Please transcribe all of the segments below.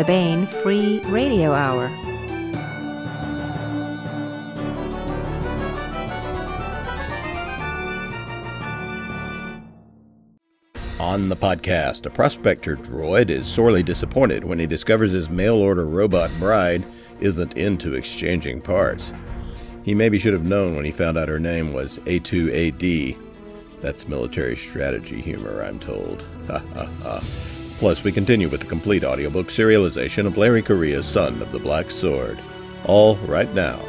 the Baen Free Radio Hour. On the podcast, a prospector droid is sorely disappointed when he discovers his mail order robot bride isn't into exchanging parts. He maybe should have known when he found out her name was A2AD. That's military strategy humor, I'm told. Ha ha ha. Plus, we continue with the complete audiobook serialization of Larry Correia's Son of the Black Sword. All right now.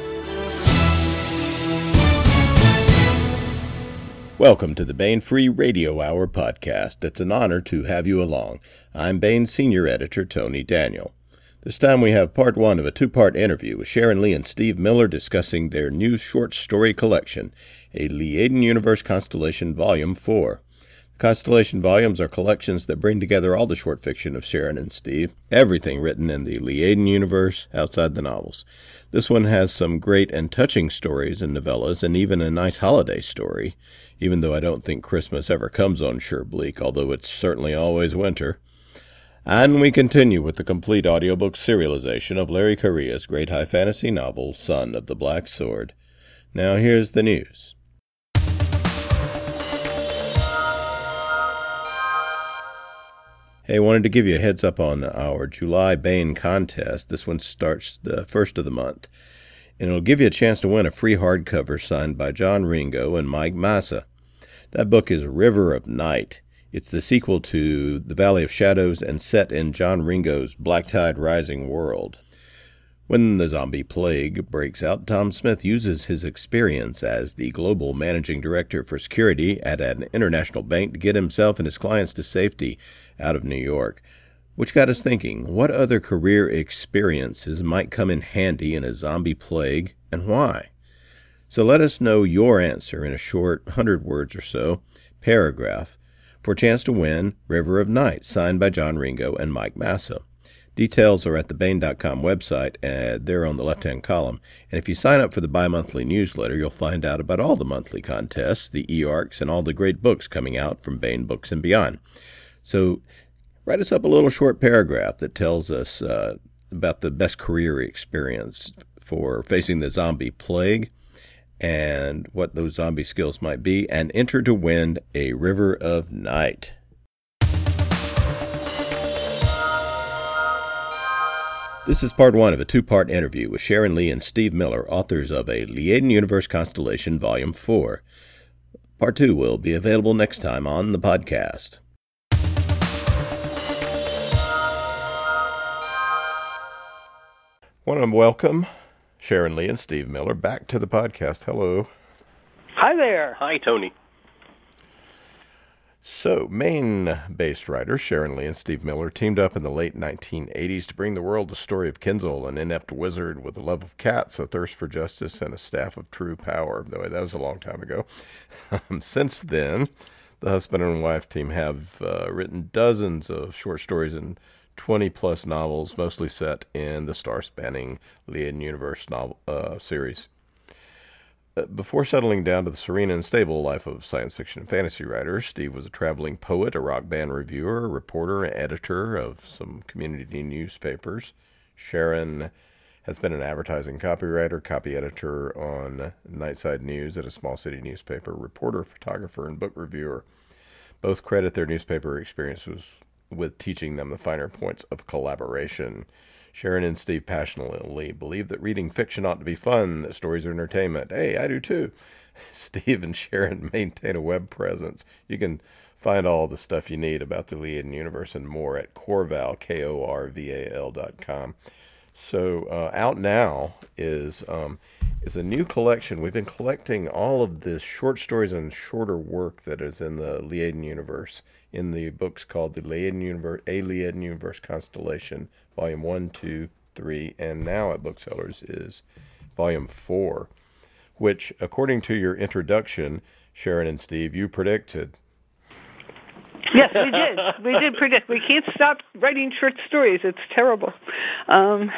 Welcome to the Baen Free Radio Hour podcast. It's an honor to have you along. I'm Baen Senior Editor Tony Daniel. This time we have part one of a two part interview with Sharon Lee and Steve Miller discussing their new short story collection, a Liaden Universe Constellation Volume 4. Constellation volumes are collections that bring together all the short fiction of Sharon and Steve, everything written in the Liaden universe outside the novels. This one has some great and touching stories and novellas, and even a nice holiday story, even though I don't think Christmas ever comes on Surebleak, although it's certainly always winter. And we continue with the complete audiobook serialization of Larry Correia's great high fantasy novel, Son of the Black Sword. Now here's the news. Hey, wanted to give you a heads up on our July Baen contest. This one starts the first of the month, and it'll give you a chance to win a free hardcover signed by John Ringo and Mike Massa. That book is River of Night. It's the sequel to The Valley of Shadows and set in John Ringo's Black Tide Rising world. When the zombie plague breaks out, Tom Smith uses his experience as the global managing director for security at an international bank to get himself and his clients to safety out of New York. Which got us thinking what other career experiences might come in handy in a zombie plague and why? So let us know your answer in a short, hundred words or so, paragraph for chance to win River of Night, signed by John Ringo and Mike Massa. Details are at the Baen.com website, they're on the left hand column. And if you sign up for the bi monthly newsletter, you'll find out about all the monthly contests, the e arcs, and all the great books coming out from Baen Books and beyond. So write us up a little short paragraph that tells us uh, about the best career experience for facing the zombie plague and what those zombie skills might be, and enter to win a River of Night. This is part one of a two part interview with Sharon Lee and Steve Miller, authors of A Liaden Universe Constellation Volume 4. Part two will be available next time on the podcast. Want to welcome Sharon Lee and Steve Miller back to the podcast. Hello. Hi there. Hi, Tony. So, Maine based writers Sharon Lee and Steve Miller teamed up in the late 1980s to bring the world the story of Kinzel, an inept wizard with a love of cats, a thirst for justice, and a staff of true power. Though that was a long time ago. Um, since then, the husband and wife team have uh, written dozens of short stories and 20 plus novels, mostly set in the star spanning Liaden Universe novel, uh, series. Uh, before settling down to the serene and stable life of science fiction and fantasy writers, Steve was a traveling poet, a rock band reviewer, reporter, and editor of some community newspapers. Sharon has been an advertising copywriter, copy editor on Nightside News at a small city newspaper, reporter, photographer, and book reviewer. Both credit their newspaper experiences with teaching them the finer points of collaboration. Sharon and Steve passionately believe that reading fiction ought to be fun, that stories are entertainment. Hey, I do too. Steve and Sharon maintain a web presence. You can find all the stuff you need about the Liaden universe and more at Korval, K O R V A L dot com. So uh, out now is um, is a new collection. We've been collecting all of this short stories and shorter work that is in the Liaden universe in the books called the Liaden universe, A Liaden Universe Constellation, Volume One, Two, Three, and now at Booksellers is Volume Four, which, according to your introduction, Sharon and Steve, you predicted. Yes, we did. we did predict. We can't stop writing short stories. It's terrible. Um,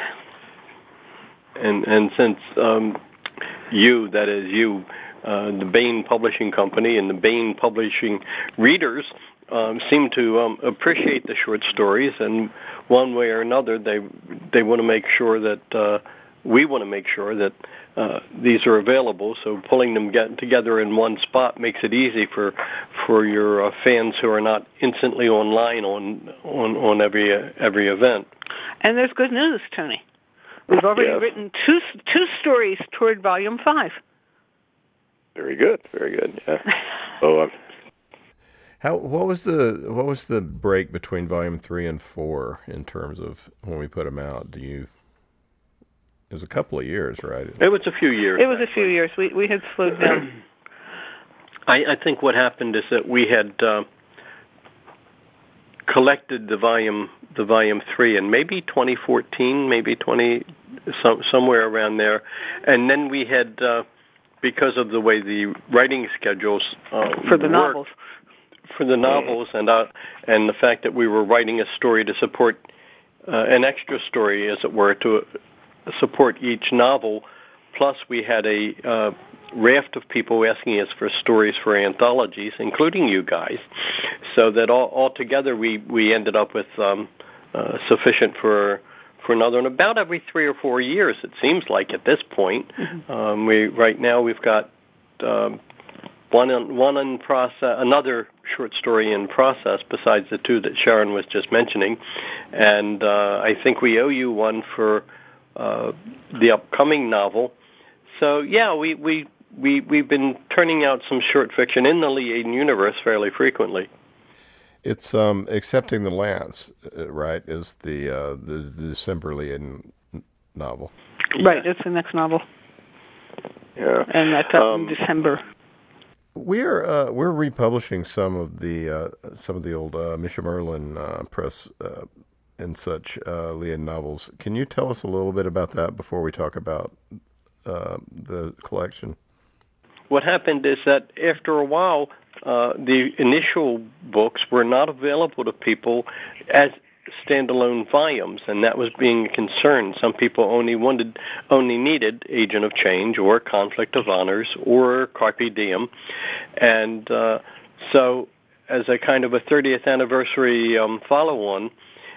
and and since um, you, that is you, uh, the Baen Publishing Company and the Baen Publishing readers um, seem to um, appreciate the short stories, and one way or another, they they want to make sure that uh, we want to make sure that uh, these are available. So pulling them get together in one spot makes it easy for for your uh, fans who are not instantly online on on on every uh, every event. And there's good news, Tony. We've already Yes. written two two stories toward volume five. Very good, very good. Yeah. So uh, How what was the what was the break between volume three and four in terms of when we put them out? Do you? It was a couple of years, right? it was a few years. It was a few years. We we had slowed down. I, I think what happened is that we had uh, collected the volume, the volume three, in maybe 2014, maybe 20, some, somewhere around there, and then we had, uh, because of the way the writing schedules uh, for the worked, novels. For the novels, and uh, and the fact that we were writing a story to support uh, an extra story, as it were, to support each novel. Plus, we had a uh, raft of people asking us for stories for anthologies, including you guys. So that all altogether, we we ended up with um, uh, sufficient for for another. And about every three or four years, it seems like at this point, um, we right now we've got. Um, one in, one in process, another short story in process besides the two that Sharon was just mentioning, and uh, I think we owe you one for uh, the upcoming novel. So yeah, we we we we've been turning out some short fiction in the Liaden universe fairly frequently. It's um, accepting the lance, uh, right? Is the uh, the, the December Liaden novel? Right, it's the next novel, Yeah, and that's up Um, in December. We're uh, we're republishing some of the uh, some of the old uh, Meisha Merlin uh, press uh, and such uh, Liaden novels. Can you tell us a little bit about that before we talk about uh, the collection? what happened is that after a while, the initial books were not available to people as standalone volumes, and that was being a concern. Some people only wanted, only needed Agent of Change or Conflict of Honors or Carpe Diem, and uh, so as a kind of a 30th anniversary um, follow-on.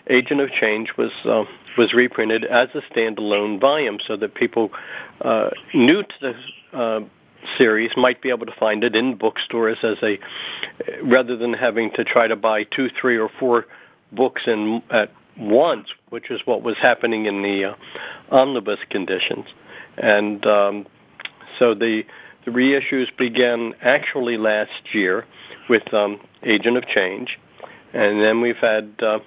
Agent of Change was uh, was reprinted as a standalone volume, so that people uh, new to the uh, series might be able to find it in bookstores as a rather than having to try to buy two, three, or four books in at once, which is what was happening in the uh, omnibus conditions. And um, so the the reissues began actually last year with um, Agent of Change, and then we've had uh,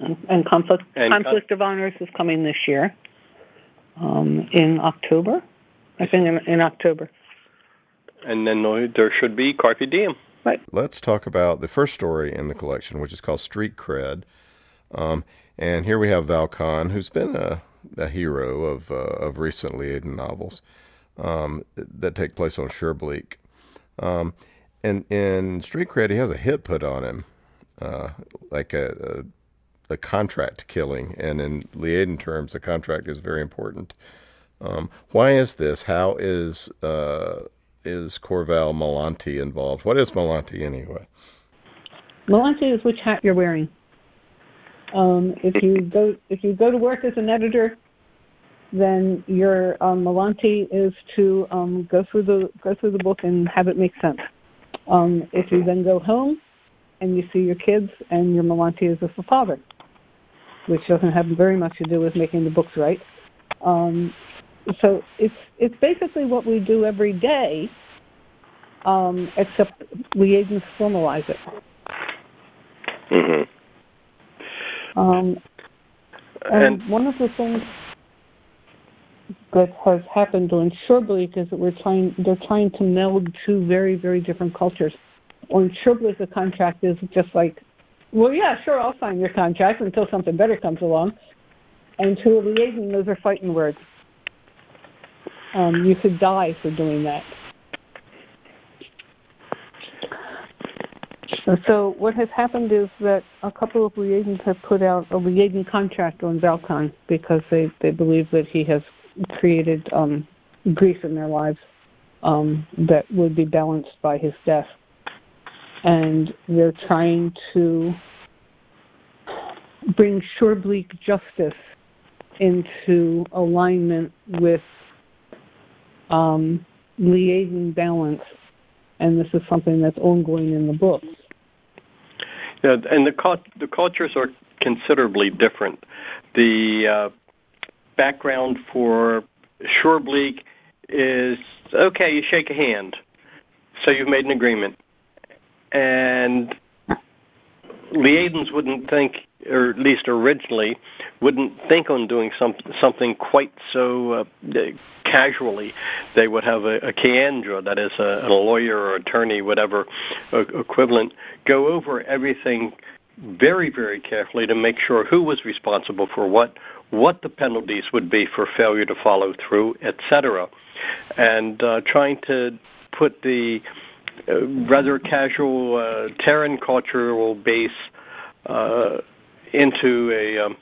And conflict and conflict of honors is coming this year, um, in October. I think in, in October. and then there should be Carpe Diem. Let's talk about the first story in the collection, which is called Street Cred. Um, and here we have Val Con, who's been a, a hero of uh, of recent Liaden novels um, that take place on Surebleak. Um, and in Street Cred, he has a hit put on him, uh, like a, a a contract killing. And in Liaden terms, a contract is very important. Um, why is this? How is uh, is Korval melant'i involved? What is melant'i anyway? melant'i is which hat you're wearing. Um, if you go if you go to work as an editor, then your um, melant'i is to um, go through the go through the book and have it make sense. Um, if you then go home and you see your kids, and your melant'i is as a father, which doesn't have very much to do with making the books right. Um, so it's it's basically what we do every day, um, except we agents formalize it. Mm-hmm. Um, and, And- one of the things that has happened on Surebleak is that we're trying they're trying to meld two very very different cultures. On Surebleak, the contract is just like, well, yeah, sure, I'll sign your contract until something better comes along. And to a Liaden, those are fighting words. Um, you could die for doing that. So what has happened is that a couple of Liadens have put out a Liaden contract on Valcon because they, they believe that he has created um, grief in their lives um, that would be balanced by his death. and they're trying to bring Surebleak justice into alignment with um, Liaden balance, and this is something that's ongoing in the books. Yeah, and the the cultures are considerably different. The uh, background for Surebleak is okay. You shake a hand, so you've made an agreement, and Liadens wouldn't think, or at least originally, wouldn't think on doing some, something quite so uh, casually. They would have a, a qe'andra, that is a, a lawyer or attorney, whatever uh, equivalent, go over everything very, very carefully to make sure who was responsible for what, what the penalties would be for failure to follow through, etc. And uh, trying to put the uh, rather casual uh, Terran cultural base uh, into a um,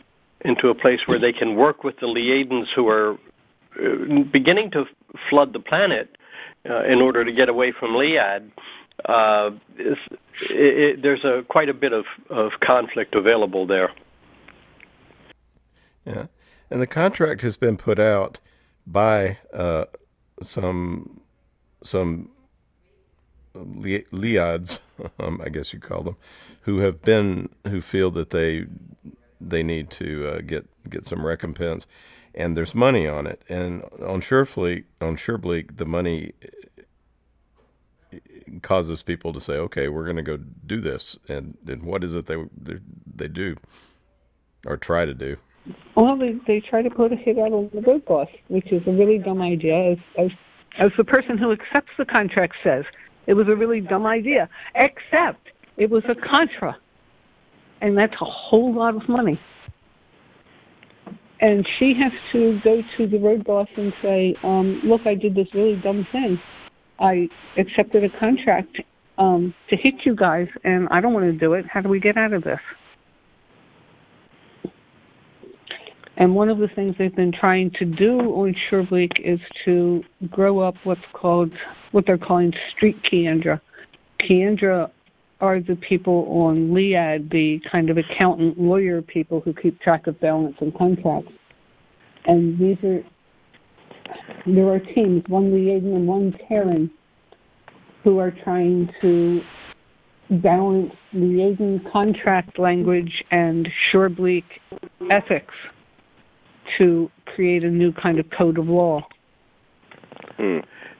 into a place where they can work with the Liadens who are uh, beginning to flood the planet uh, in order to get away from Liad. Uh, it, it, there's a quite a bit of, of conflict available there. Yeah, and the contract has been put out by uh, some some Liads, um, I guess you call them, who have been who feel that they they need to uh, get get some recompense, and there's money on it. And on Surefleet, on Surebleak, the money causes people to say, "Okay, we're going to go do this," and and what is it they they, they do or try to do? Well, they they try to put a hit out on the road boss, which is a really dumb idea. As as as the person who accepts the contract says, it was a really dumb idea. Except it was a contra, and that's a whole lot of money. And she has to go to the road boss and say, um, "Look, I did this really dumb thing. I accepted a contract um, to hit you guys, and I don't want to do it. How do we get out of this?" And one of the things they've been trying to do on Surebleak is to grow up what's called what they're calling street qe'andra. qe'andra are the people on Liad, the kind of accountant lawyer people who keep track of balance and contracts. And these are there are teams, one Liaden and one Terran, who are trying to balance Liaden contract language and Surebleak ethics to create a new kind of code of law. Hmm.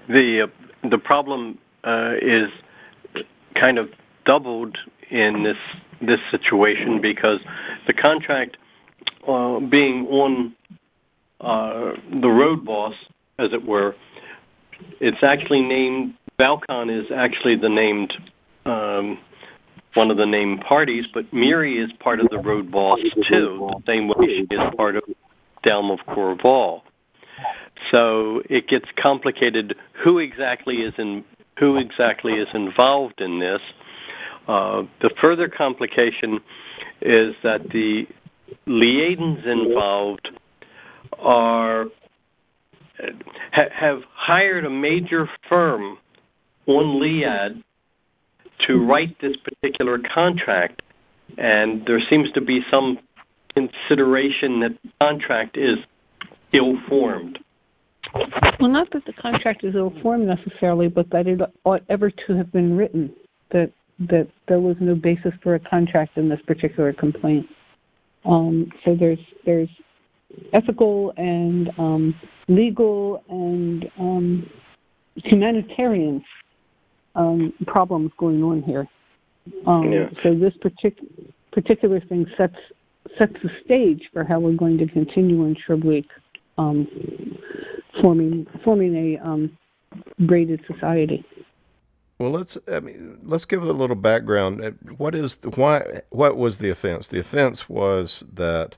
The uh, the problem uh, is kind of doubled in this this situation because the contract uh, being on uh, the road boss, as it were, it's actually named Valcon is actually the named um, one of the named parties, but Miri is part of the road boss too, the same way she is part of Delm of Korval. So it gets complicated. Who exactly is in who exactly is involved in this? Uh, the further complication is that the Liadens involved are ha, have hired a major firm on Liad to write this particular contract, and there seems to be some consideration that the contract is ill formed. Well, not that the contract is ill formed necessarily, but that it ought ever to have been written. That that there was no basis for a contract in this particular complaint. Um, so there's there's ethical and um, legal and um, humanitarian um, problems going on here. Um, yeah. So this particular particular thing sets sets the stage for how we're going to continue in Surebleak um, forming forming a um, braided society. Well, let's I mean, let's give it a little background. Uh, what is the, why? What was the offense? The offense was that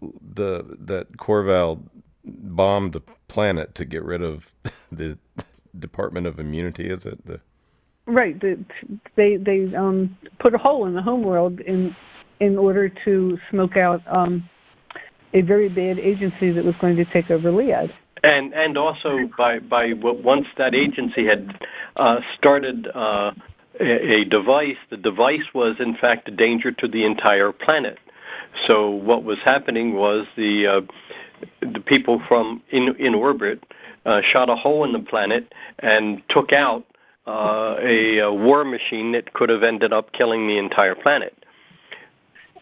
the that Korval bombed the planet to get rid of the Department of Immunity. Is it the right? The, they they um, put a hole in the homeworld in in order to smoke out um, a very bad agency that was going to take over Liad. And and also by by once that agency had uh, started uh, a, a device. The device was, in fact, a danger to the entire planet. So what was happening was the uh, the people from in in orbit uh, shot a hole in the planet and took out uh, a, a war machine that could have ended up killing the entire planet.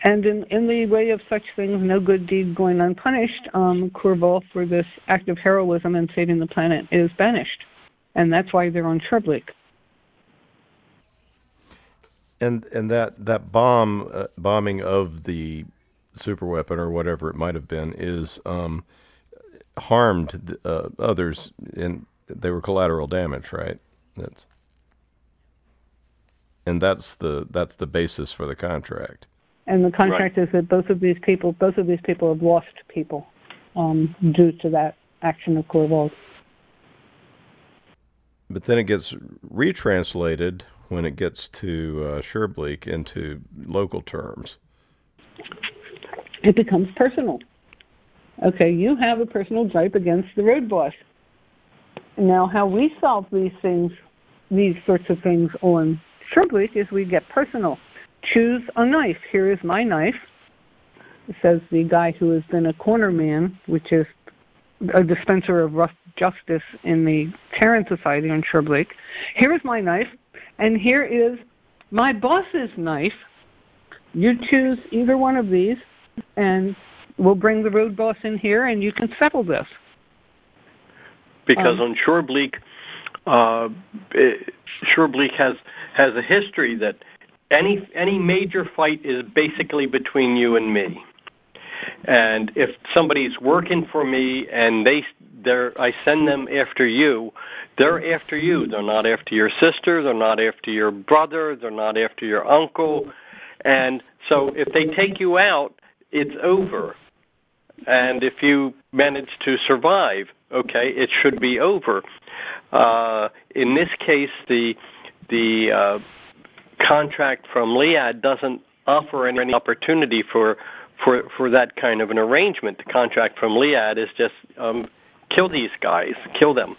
And in, in the way of such things, no good deed going unpunished, um, Korval, for this act of heroism and saving the planet, is banished. And that's why they're on Surebleak. And and that that bomb uh, bombing of the super weapon or whatever it might have been is um, harmed uh, others, and they were collateral damage, right? That's and that's the that's the basis for the contract. And the contract Right. is that both of these people, both of these people have lost people um, due to that action of Korval's. But then it gets retranslated when it gets to uh, Surebleak into local terms. It becomes personal. Okay, you have a personal gripe against the road boss. Now, how we solve these things, these sorts of things on Surebleak is we get personal. Choose a knife. Here is my knife, says the guy who has been a corner man, which is a dispenser of rough justice in the Terran Society on Surebleak. Here is my knife, and here is my boss's knife. You choose either one of these, and we'll bring the road boss in here, and you can settle this. because Um, on Surebleak, uh, eh, Surebleak has has a history that any any major fight is basically between you and me. And if somebody's working for me and they they're I send them after you, they're after you. They're not after your sister. They're not after your brother. They're not after your uncle. And so if they take you out, it's over. And if you manage to survive, okay, it should be over. Uh, in this case, the the uh, contract from Liad doesn't offer any opportunity for for for that kind of an arrangement. The contract from Liad is just um, kill these guys, kill them,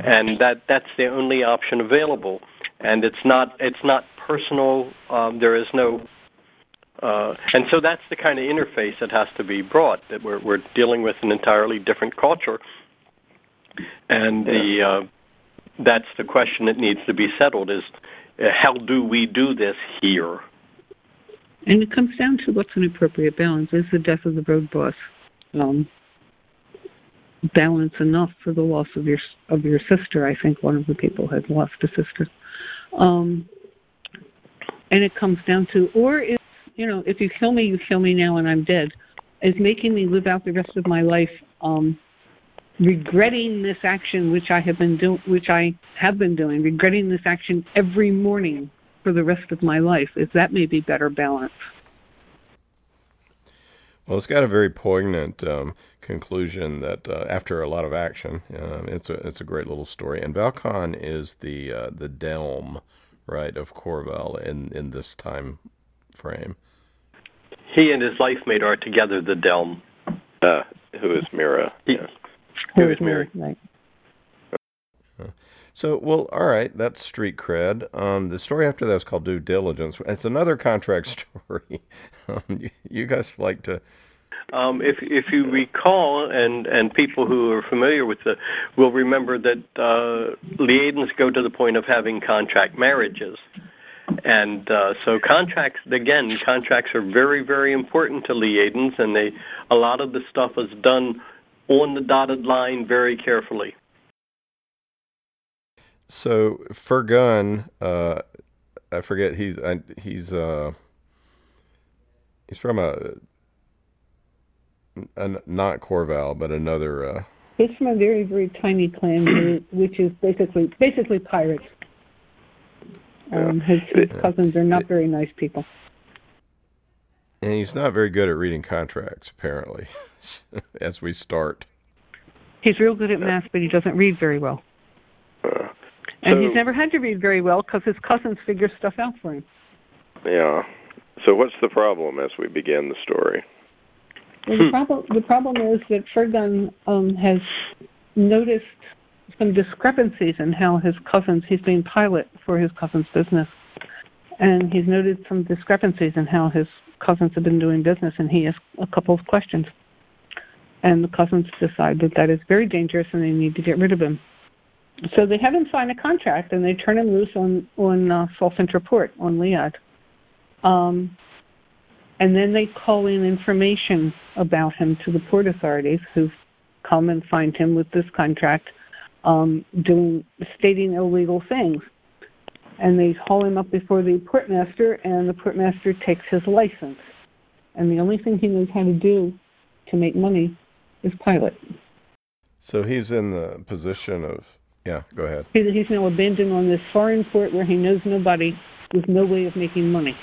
and that that's the only option available. And it's not it's not personal. Um, there is no uh, and so that's the kind of interface that has to be brought. That we're we're dealing with an entirely different culture, and the uh, that's the question that needs to be settled: is how do we do this here? And it comes down to what's an appropriate balance. Is the death of the road boss um, balance enough for the loss of your of your sister? I think one of the people had lost a sister. Um, and it comes down to, or is you know, if you kill me, you kill me now, and I'm dead. Is making me live out the rest of my life um, regretting this action, which I have been doing, which I have been doing, regretting this action every morning for the rest of my life. Is that maybe better balance? Well, it's got a very poignant um, conclusion that uh, after a lot of action, um, it's a it's a great little story. And Valcon is the uh, the Delm, right, of Korval in in this time frame. He and his life mate are together the Delm. Uh, who is Miri? He- Yeah. Who is Mary? Right. So, well, all right, that's street cred. Um, the story after that is called Due Diligence. It's another contract story. um, you, you guys like to Um, if if you recall, and and people who are familiar with the will remember that uh, Liadens go to the point of having contract marriages, and uh, so contracts again contracts are very very important to Liadens, and they a lot of the stuff is done on the dotted line very carefully. So Fergun, uh, I forget he's I, he's uh, he's from a, a not Korval, but another. Uh, He's from a very, very tiny clan, which is basically basically pirates. Um, his, his cousins are not very nice people. And he's not very good at reading contracts, apparently. as we start, He's real good at math, but he doesn't read very well. Uh, And so, he's never had to read very well because his cousins figure stuff out for him. Yeah. So what's the problem as we begin the story? Well, the problem the problem is that Fergun um, has noticed some discrepancies in how his cousins he's being pilot for his cousin's business, and he's noted some discrepancies in how his cousins have been doing business, and he has a couple of questions. And the cousins decide that that is very dangerous, and they need to get rid of him. So they have him sign a contract, and they turn him loose on on uh, Solcintra on Liad. Um, and then they call in information about him to the port authorities, who come and find him with this contract, um, doing stating illegal things and they haul him up before the portmaster, and the portmaster takes his license. And the only thing he knows how to do to make money is pilot. So he's in the position of, yeah, go ahead. He's now abandoned on this foreign port where he knows nobody with no way of making money.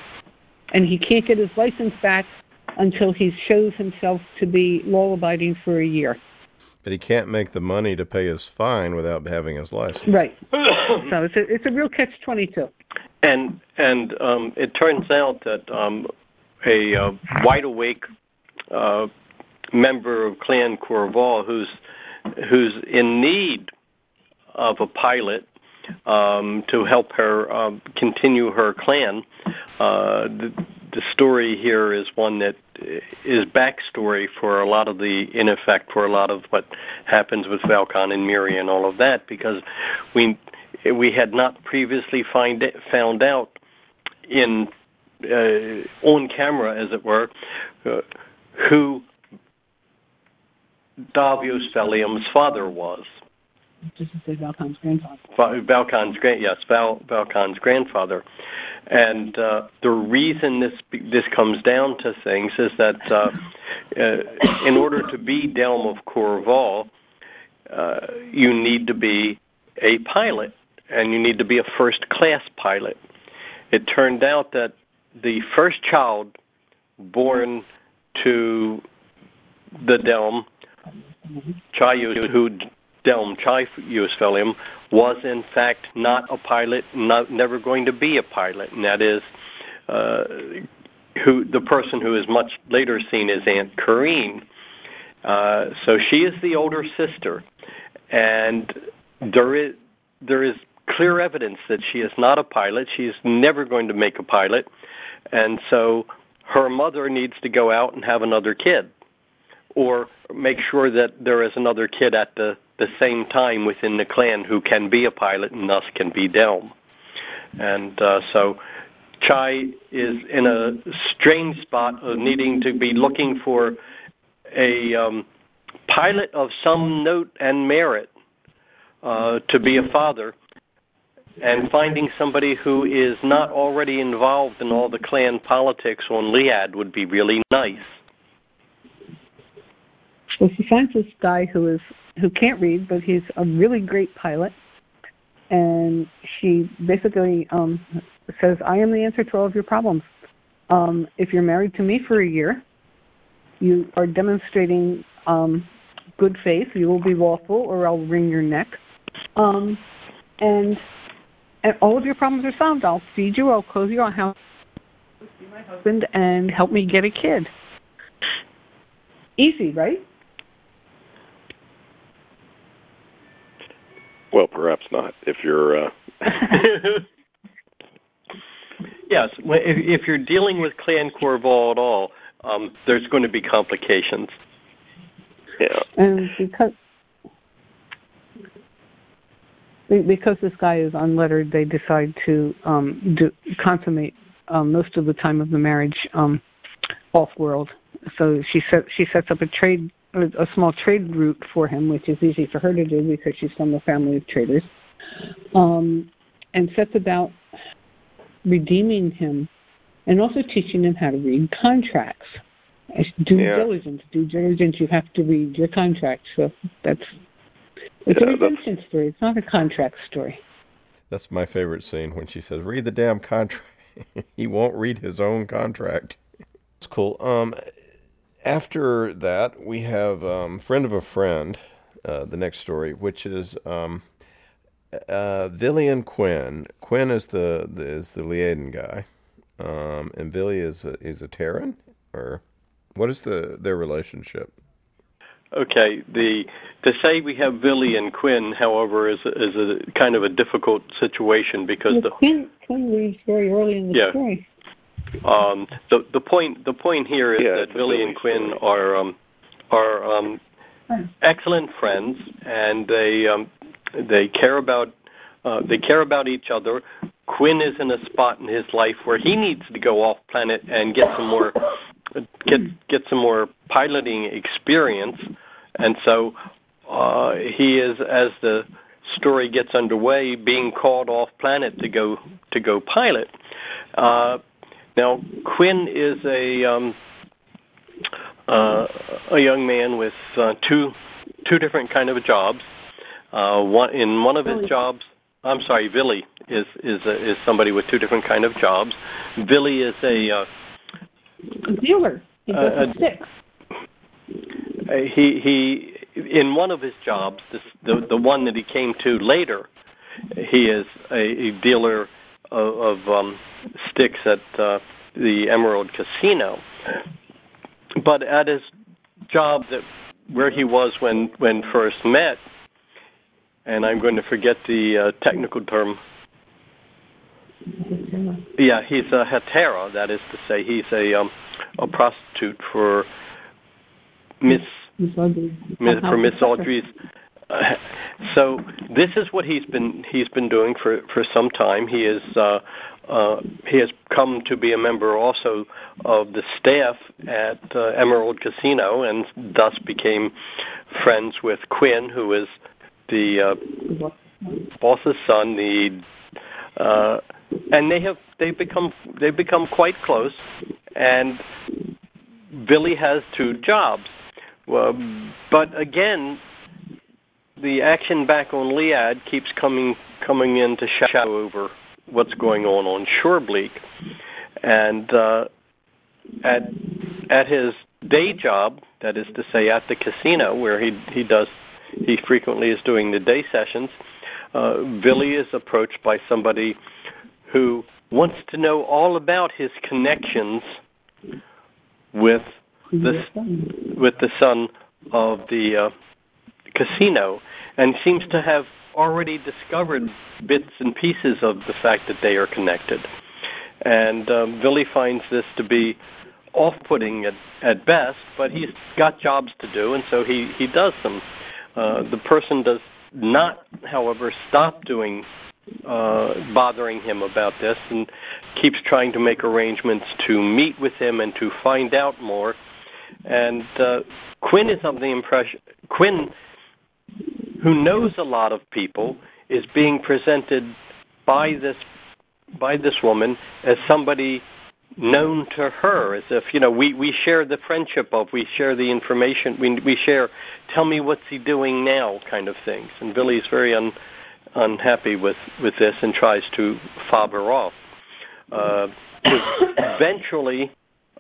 And he can't get his license back until he shows himself to be law abiding for a year. But he can't make the money to pay his fine without having his license. Right. so it's a, it's a real catch twenty two. And and um, it turns out that um, a uh, wide awake uh, member of Clan Korval who's who's in need of a pilot um, to help her uh, continue her clan. Uh, the, story here is one that is backstory for a lot of the, in effect, for a lot of what happens with Valcon and Miri and all of that, because we we had not previously find found out in uh, on camera, as it were, uh, who Daav yos'Phelium's father was. Just to say Valcon's grandfather. Valcon's grand, yes, Val, Valcon's grandfather, and uh, the reason this this comes down to things is that uh, uh, in order to be Delm of Korval, uh, you need to be a pilot, and you need to be a first class pilot. It turned out that the first child born to the Delm, Chayu, who Delm Chi yos'Phelium was in fact not a pilot, not never going to be a pilot, and that is uh, who the person who is much later seen as Aunt Kareen. Uh, so she is the older sister, and there is there is clear evidence that she is not a pilot. She is never going to make a pilot, and so her mother needs to go out and have another kid, or make sure that there is another kid at the the same time within the clan who can be a pilot and thus can be Delm. And uh, so Chi is in a strange spot of needing to be looking for a um, pilot of some note and merit uh, to be a father, and finding somebody who is not already involved in all the clan politics on Liad would be really nice. Well, she finds this guy who is who can't read, but he's a really great pilot. And she basically um, says, "I am the answer to all of your problems. Um, if you're married to me for a year, you are demonstrating um, good faith. You will be lawful, or I'll wring your neck. Um, and, and all of your problems are solved. I'll feed you. I'll clothe you. I'll be my husband and help me get a kid. Easy, right? Well, perhaps not. If you're. Uh... yes, if, if you're dealing with Clan Korval at all, um, there's going to be complications. Yeah. And because because this guy is unlettered, they decide to um, do, consummate um, most of the time of the marriage um, off world. So she set, she sets up a trade a small trade route for him, which is easy for her to do because she's from a family of traders, um, and sets about redeeming him and also teaching him how to read contracts. Due yeah. diligence, due diligence. You have to read your contract. So that's it's yeah, a redemption story. It's not a contract story. That's my favorite scene when she says, "Read the damn contract." he won't read his own contract. It's cool. Um, after that, we have um, friend of a friend. Uh, the next story, which is um, uh, Villian Quinn. Quinn is the, the is the Liaden guy, um, and Billy is a, is a Terran, or what is the their relationship? Okay, the to say we have Billy and Quinn, however, is is a kind of a difficult situation because well, the Quinn Quinn leaves very early in the Yeah. story. Um, the the point the point here is Yeah, that Billy and Quinn story. are um, are um, excellent friends, and they um, they care about uh, they care about each other. Quinn is in a spot in his life where he needs to go off planet and get some more get get some more piloting experience, and so uh, he is as the story gets underway being called off planet to go to go pilot. Uh, now Quinn is a um, uh, a young man with uh, two two different kind of jobs. Uh, one in one of his jobs, I'm sorry, Billy is is a, is somebody with two different kind of jobs. Billy is a uh, A dealer. He does uh, sticks. Uh, he he in one of his jobs this the the one that he came to later he is a, a dealer of, of um sticks at uh, the Emerald Casino but at his job that where he was when when first met and I'm going to forget the uh, technical term yeah he's a hetera that is to say he's a um a prostitute for Miss Miss Miss, for Miss. Audrey's. Uh, so this is what he's been he's been doing for for some time. He is uh, uh, he has come to be a member also of the staff at uh, Emerald Casino, and thus became friends with Quinn, who is the uh, boss's son. The uh, and they have they become they become quite close, and Billy has two jobs. Well, but again, the action back on Liad keeps coming coming in to shadow over what's going on on Surebleak, and uh, at at his day job, that is to say, at the casino where he he does he frequently is doing the day sessions. Uh, Billy is approached by somebody who wants to know all about his connections with the with the son of the uh, casino, and seems to have already discovered bits and pieces of the fact that they are connected. And um, Billy finds this to be off-putting at, at best, but he's got jobs to do, and so he he does them. Uh, the person does not, however, stop doing uh, bothering him about this, and keeps trying to make arrangements to meet with him and to find out more. And uh, Quinn is of the impression Quinn, who knows a lot of people, is being presented by this by this woman as somebody known to her as if you know we we share the friendship of we share the information we we share tell me what's he doing now kind of things. And Billy's very un, unhappy with with this and tries to fob her off. Uh eventually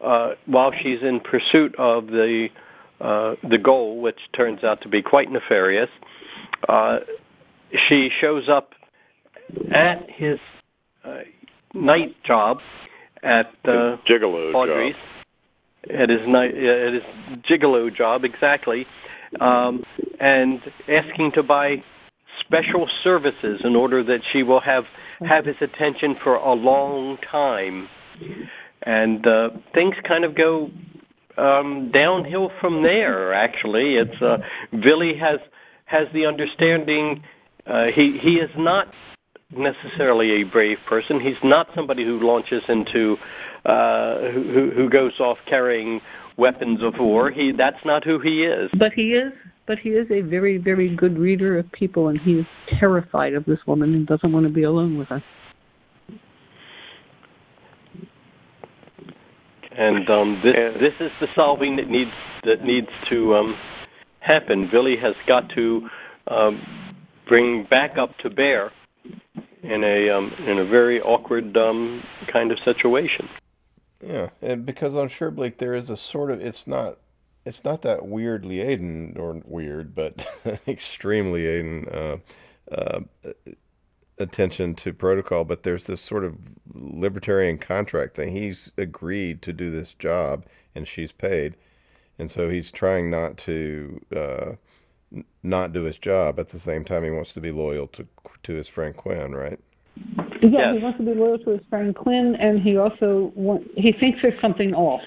uh while she's in pursuit of the uh the goal which turns out to be quite nefarious uh she shows up at his uh, night job at uh, Gigolo Audrey's job. at his night at his gigolo job exactly, um, and asking to buy special services in order that she will have have his attention for a long time, and uh, things kind of go um, downhill from there. Actually, it's uh, Billy has has the understanding. Uh, he he is not necessarily a brave person. He's not somebody who launches into uh who who goes off carrying weapons of war. He that's not who he is. But he is but he is a very, very good reader of people and he is terrified of this woman and doesn't want to be alone with her. And um this And- this is the solving that needs that needs to um happen. Billy has got to um bring back up to bear in a um in a very awkward um kind of situation. Yeah, and because on Surebleak there is a sort of it's not it's not that weird Liaden or weird, but extremely Liaden uh, uh, attention to protocol. But there's this sort of libertarian contract thing. He's agreed to do this job, and she's paid, and so he's trying not to uh, not do his job. At the same time, he wants to be loyal to to his friend Quinn, right? Yeah, Yes. he wants to be loyal to his friend Quinn, and he also want, he thinks there's something off,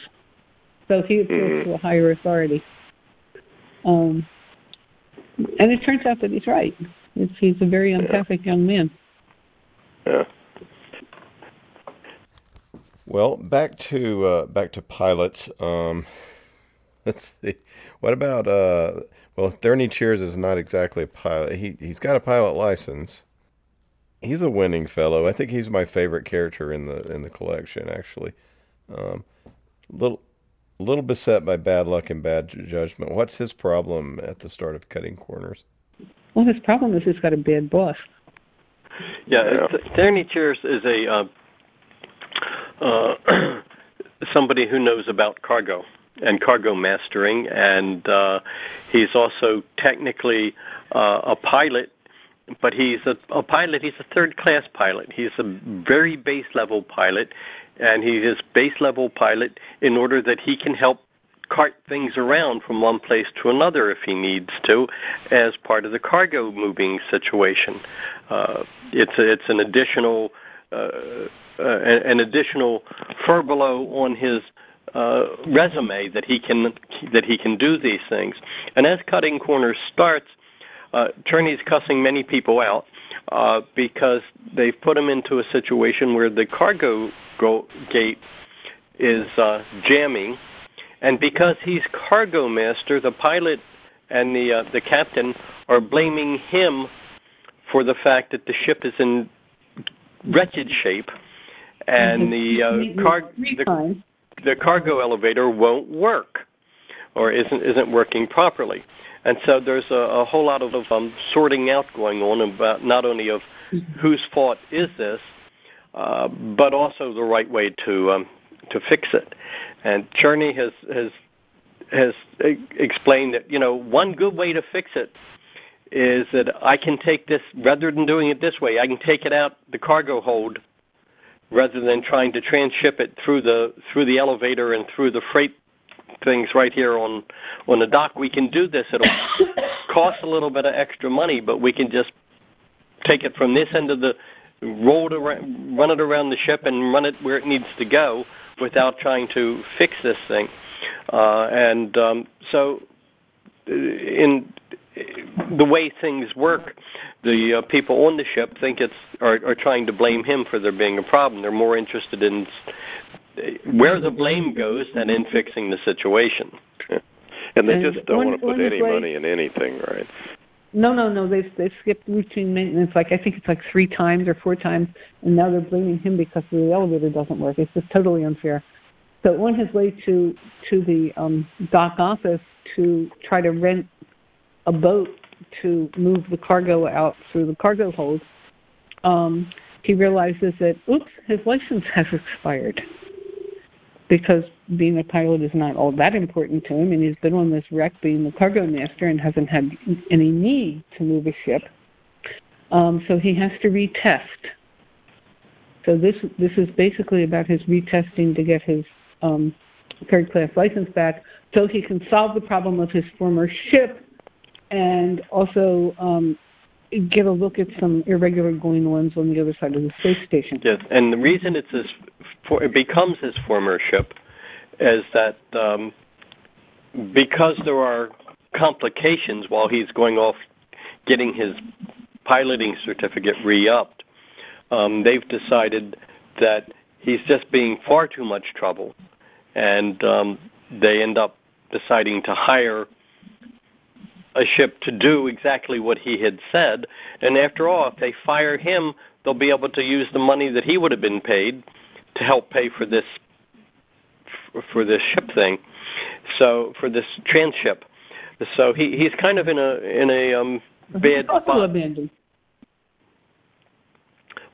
so he appeals to a higher authority. Um, and it turns out that he's right. It's, he's a very empathic young man. Yeah. Well, back to uh, back to pilots. Um, let's see. What about uh? Well, Thurney Cheers is not exactly a pilot. He he's got a pilot license. He's a winning fellow. I think he's my favorite character in the in the collection. Actually, um, little little beset by bad luck and bad judgment. What's his problem at the start of Cutting Corners? Well, his problem is he's got a bad boss. Yeah, Yeah. Th- Therney Cheers is a uh, uh, somebody who knows about cargo and cargo mastering, and uh, he's also technically uh, a pilot. But he's a, a pilot. He's a third-class pilot. He's a very base-level pilot, and he is base-level pilot in order that he can help cart things around from one place to another if he needs to, as part of the cargo moving situation. Uh, it's a, it's an additional uh, uh, an additional furbelow on his uh, resume that he can that he can do these things. And as cutting corners starts, uh, Turney's cussing many people out uh, because they've put him into a situation where the cargo go- gate is uh, jamming, and because he's cargo master, the pilot and the uh, the captain are blaming him for the fact that the ship is in wretched shape, and the uh, car the. The cargo elevator won't work or isn't isn't working properly. And so there's a, a whole lot of um, sorting out going on about not only of whose fault is this, uh, but also the right way to um, to fix it. And Cherney has has has explained that you know one good way to fix it is that I can take this rather than doing it this way, I can take it out the cargo hold rather than trying to transship it through the through the elevator and through the freight things right here on on the dock. We can do this. It'll cost a little bit of extra money, but we can just take it from this end of the roll it around, run it around the ship and run it where it needs to go without trying to fix this thing. Uh, and um, so, uh, in the way things work, the uh, people on the ship think it's are, are trying to blame him for there being a problem. They're more interested in where the blame goes than in fixing the situation. And they And just don't one- want to put any way- money in anything, right? No, no, no. They've they've skipped routine maintenance. Like I think it's like three times or four times, and now they're blaming him because the elevator doesn't work. It's just totally unfair. So on his way to to the um, dock office to try to rent a boat to move the cargo out through the cargo hold, um, he realizes that oops, his license has expired because being a pilot is not all that important to him, and he's been on this wreck being the cargo master and hasn't had any need to move a ship. Um, so he has to retest. So this this is basically about his retesting to get his um, third class license back, so he can solve the problem of his former ship, and also um, get a look at some irregular going ones on the other side of the space station. Yes, and the reason it's his for, it becomes his former ship is that um, because there are complications while he's going off getting his piloting certificate re-upped, um, they've decided that he's just being far too much trouble, and um, they end up deciding to hire a ship to do exactly what he had said. And after all, if they fire him, they'll be able to use the money that he would have been paid to help pay for this for this ship thing. So for this transship. So he he's kind of in a in a um bad also spot. abandoned.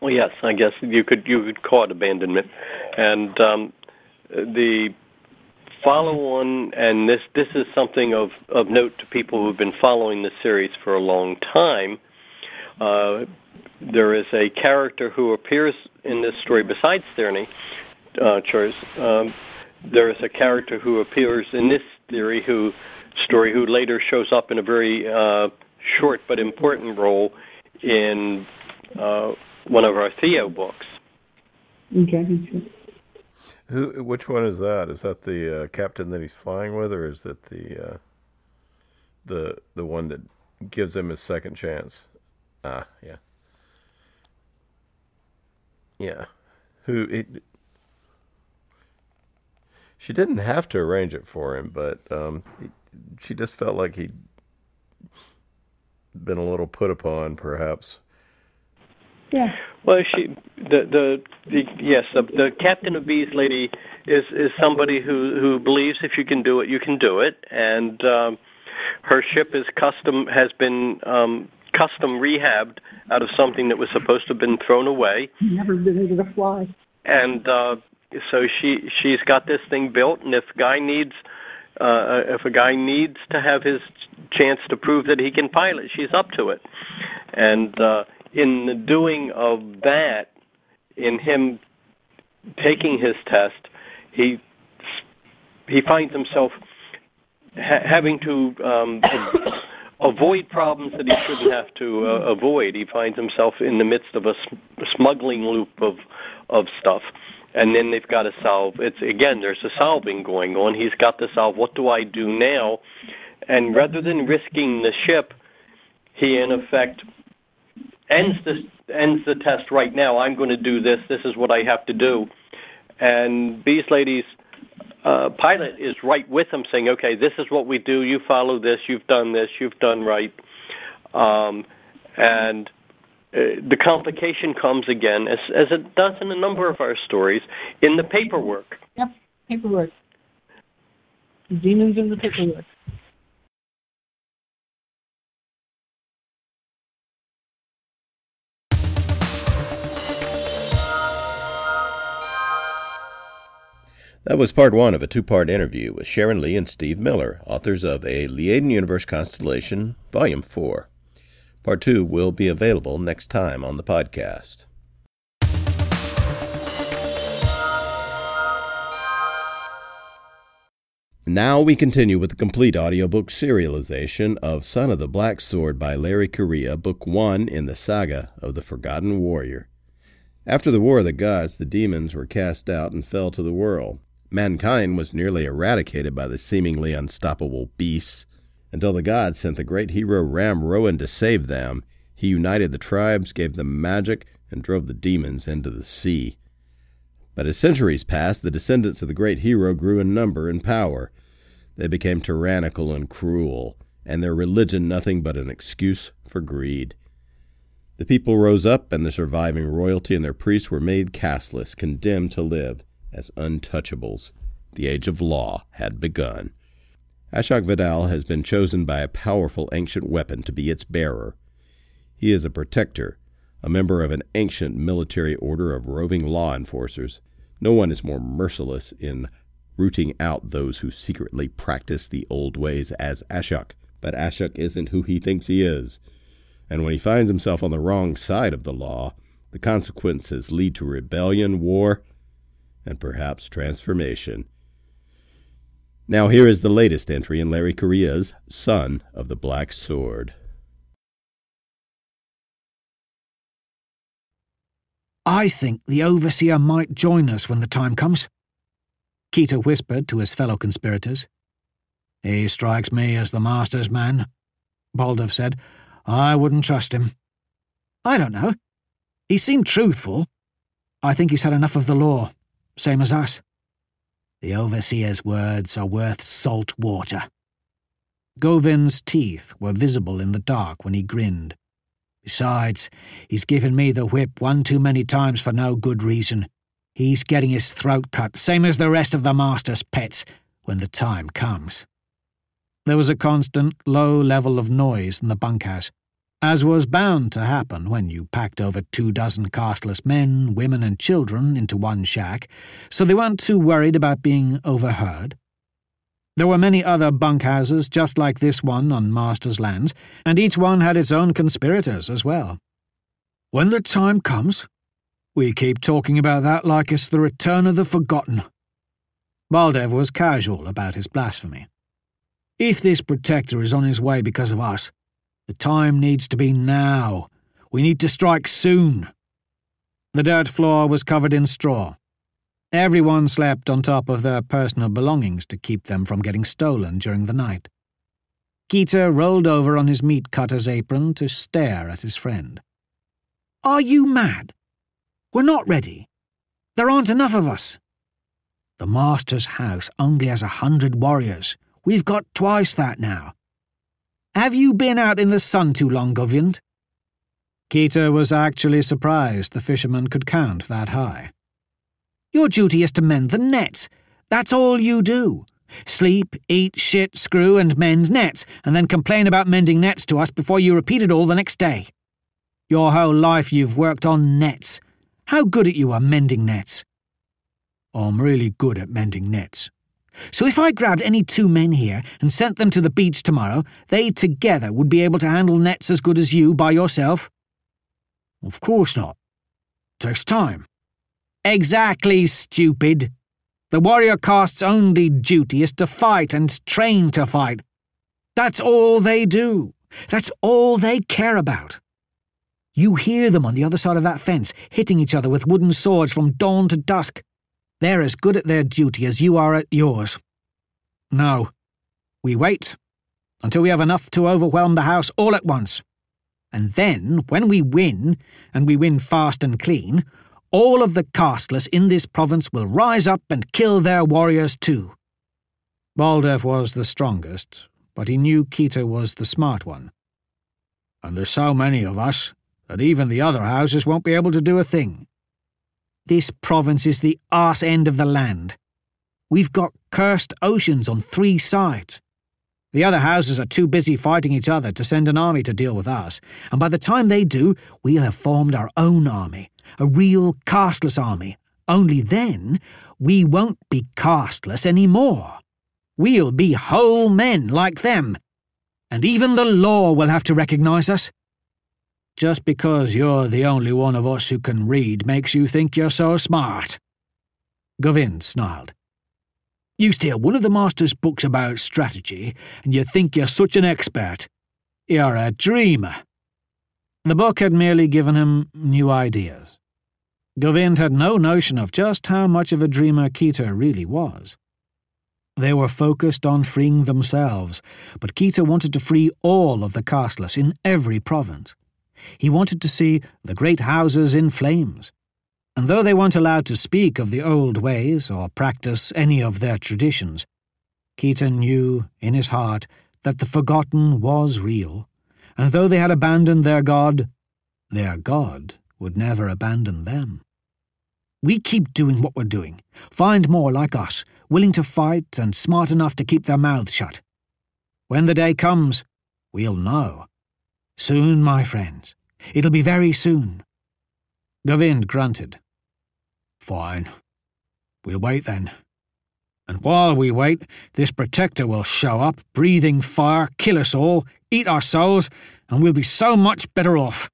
Well, yes, I guess you could you could call it abandonment, and um, the follow on, and this this is something of of note to people who've been following the series for a long time. Uh, there is a character who appears in this story besides Therney, uh. Um, there is a character who appears in this theory who story who later shows up in a very uh, short but important role in uh, one of our Theo books. Okay. Who? Which one is that? Is that the uh, captain that he's flying with, or is that the uh, the the one that gives him his second chance? Ah, yeah, yeah. Who? It, she didn't have to arrange it for him, but um, she just felt like he'd been a little put upon, perhaps. Yeah. Well, she the the, the yes the, the captain of bees lady is is somebody who who believes if you can do it you can do it, and um, her ship is custom has been um, custom rehabbed out of something that was supposed to have been thrown away. Never been able to fly. And uh, so she she's got this thing built, and if guy needs uh, if a guy needs to have his chance to prove that he can pilot, she's up to it, and. uh in the doing of that, in him taking his test, he he finds himself ha- having to um, avoid problems that he shouldn't have to uh, avoid. He finds himself in the midst of a, sm- smuggling loop of of stuff, and then they've got to solve. It's again, there's a solving going on. He's got to solve what do I do now, and rather than risking the ship, he in effect ends the ends the test right now. I'm going to do this. This is what I have to do. And Bees Lady's uh, pilot is right with him, saying, "Okay, this is what we do. You follow this. You've done this. You've done right." Um, and uh, the complication comes again, as as it does in a number of our stories, in the paperwork. Yep, paperwork. Demons in the paperwork. That was part one of a two part interview with Sharon Lee and Steve Miller, authors of A Liaden Universe Constellation, Volume 4. Part two will be available next time on the podcast. Now we continue with the complete audiobook serialization of Son of the Black Sword by Larry Correia, Book 1 in the Saga of the Forgotten Warrior. After the War of the Gods, the demons were cast out and fell to the world. Mankind was nearly eradicated by the seemingly unstoppable beasts until the gods sent the great hero Ramrowan to save them. He united the tribes, gave them magic, and drove the demons into the sea. But as centuries passed, the descendants of the great hero grew in number and power. They became tyrannical and cruel, and their religion nothing but an excuse for greed. The people rose up, and the surviving royalty and their priests were made casteless, condemned to live as untouchables. The age of law had begun. Ashok Vadal has been chosen by a powerful ancient weapon to be its bearer. He is a protector, a member of an ancient military order of roving law enforcers. No one is more merciless in rooting out those who secretly practice the old ways as Ashok. But Ashok isn't who he thinks he is. And when he finds himself on the wrong side of the law, the consequences lead to rebellion, war, and perhaps transformation. Now, here is the latest entry in Larry Correia's Son of the Black Sword. I think the Overseer might join us when the time comes, Keta whispered to his fellow conspirators. He strikes me as the Master's man, Baldev said. I wouldn't trust him. I don't know. He seemed truthful. I think he's had enough of the law same as us. The overseer's words are worth salt water. Govind's teeth were visible in the dark when he grinned. Besides, he's given me the whip one too many times for no good reason. He's getting his throat cut, same as the rest of the master's pets, when the time comes. There was a constant, low level of noise in the bunkhouse as was bound to happen when you packed over two dozen casteless men, women, and children into one shack, so they weren't too worried about being overheard. There were many other bunkhouses just like this one on Master's lands, and each one had its own conspirators as well. When the time comes, we keep talking about that like it's the return of the forgotten. Baldev was casual about his blasphemy. If this protector is on his way because of us, the time needs to be now. We need to strike soon. The dirt floor was covered in straw. Everyone slept on top of their personal belongings to keep them from getting stolen during the night. Keta rolled over on his meat cutter's apron to stare at his friend. Are you mad? We're not ready. There aren't enough of us. The Master's house only has a hundred warriors. We've got twice that now. Have you been out in the sun too long, Govind? Keta was actually surprised the fisherman could count that high. Your duty is to mend the nets. That's all you do. Sleep, eat, shit, screw, and mend nets, and then complain about mending nets to us before you repeat it all the next day. Your whole life you've worked on nets. How good at you are mending nets. I'm really good at mending nets. So if I grabbed any two men here and sent them to the beach tomorrow, they together would be able to handle nets as good as you by yourself? Of course not. Takes time. Exactly, stupid. The warrior caste's only duty is to fight and train to fight. That's all they do. That's all they care about. You hear them on the other side of that fence, hitting each other with wooden swords from dawn to dusk. They're as good at their duty as you are at yours. No, we wait until we have enough to overwhelm the house all at once. And then, when we win, and we win fast and clean, all of the casteless in this province will rise up and kill their warriors too. Baldev was the strongest, but he knew Keta was the smart one. And there's so many of us that even the other houses won't be able to do a thing. This province is the arse end of the land. We've got cursed oceans on three sides. The other houses are too busy fighting each other to send an army to deal with us, and by the time they do, we'll have formed our own army, a real casteless army. Only then, we won't be casteless any more. We'll be whole men like them. And even the law will have to recognize us. Just because you're the only one of us who can read makes you think you're so smart. Govind snarled. You steal one of the master's books about strategy, and you think you're such an expert. You're a dreamer. The book had merely given him new ideas. Govind had no notion of just how much of a dreamer Keta really was. They were focused on freeing themselves, but Keta wanted to free all of the casteless in every province. He wanted to see the great houses in flames. And though they weren't allowed to speak of the old ways or practice any of their traditions, Keta knew in his heart that the forgotten was real, and though they had abandoned their god, their god would never abandon them. We keep doing what we're doing. Find more like us, willing to fight and smart enough to keep their mouths shut. When the day comes, we'll know. Soon, my friends. It'll be very soon. Govind grunted. Fine. We'll wait then. And while we wait, this protector will show up, breathing fire, kill us all, eat our souls, and we'll be so much better off.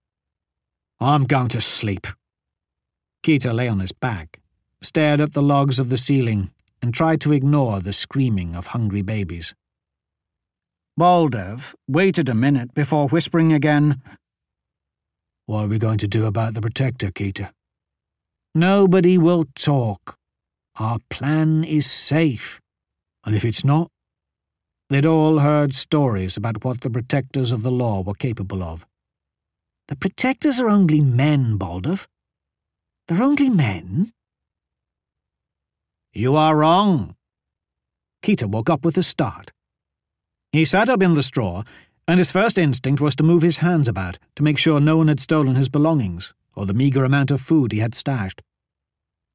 I'm going to sleep. Keta lay on his back, stared at the logs of the ceiling, and tried to ignore the screaming of hungry babies. Baldev waited a minute before whispering again, What are we going to do about the Protector, Keta? Nobody will talk. Our plan is safe. And if it's not? They'd all heard stories about what the Protectors of the Law were capable of. The Protectors are only men, Baldev. They're only men. You are wrong. Keta woke up with a start. He sat up in the straw, and his first instinct was to move his hands about to make sure no one had stolen his belongings or the meagre amount of food he had stashed.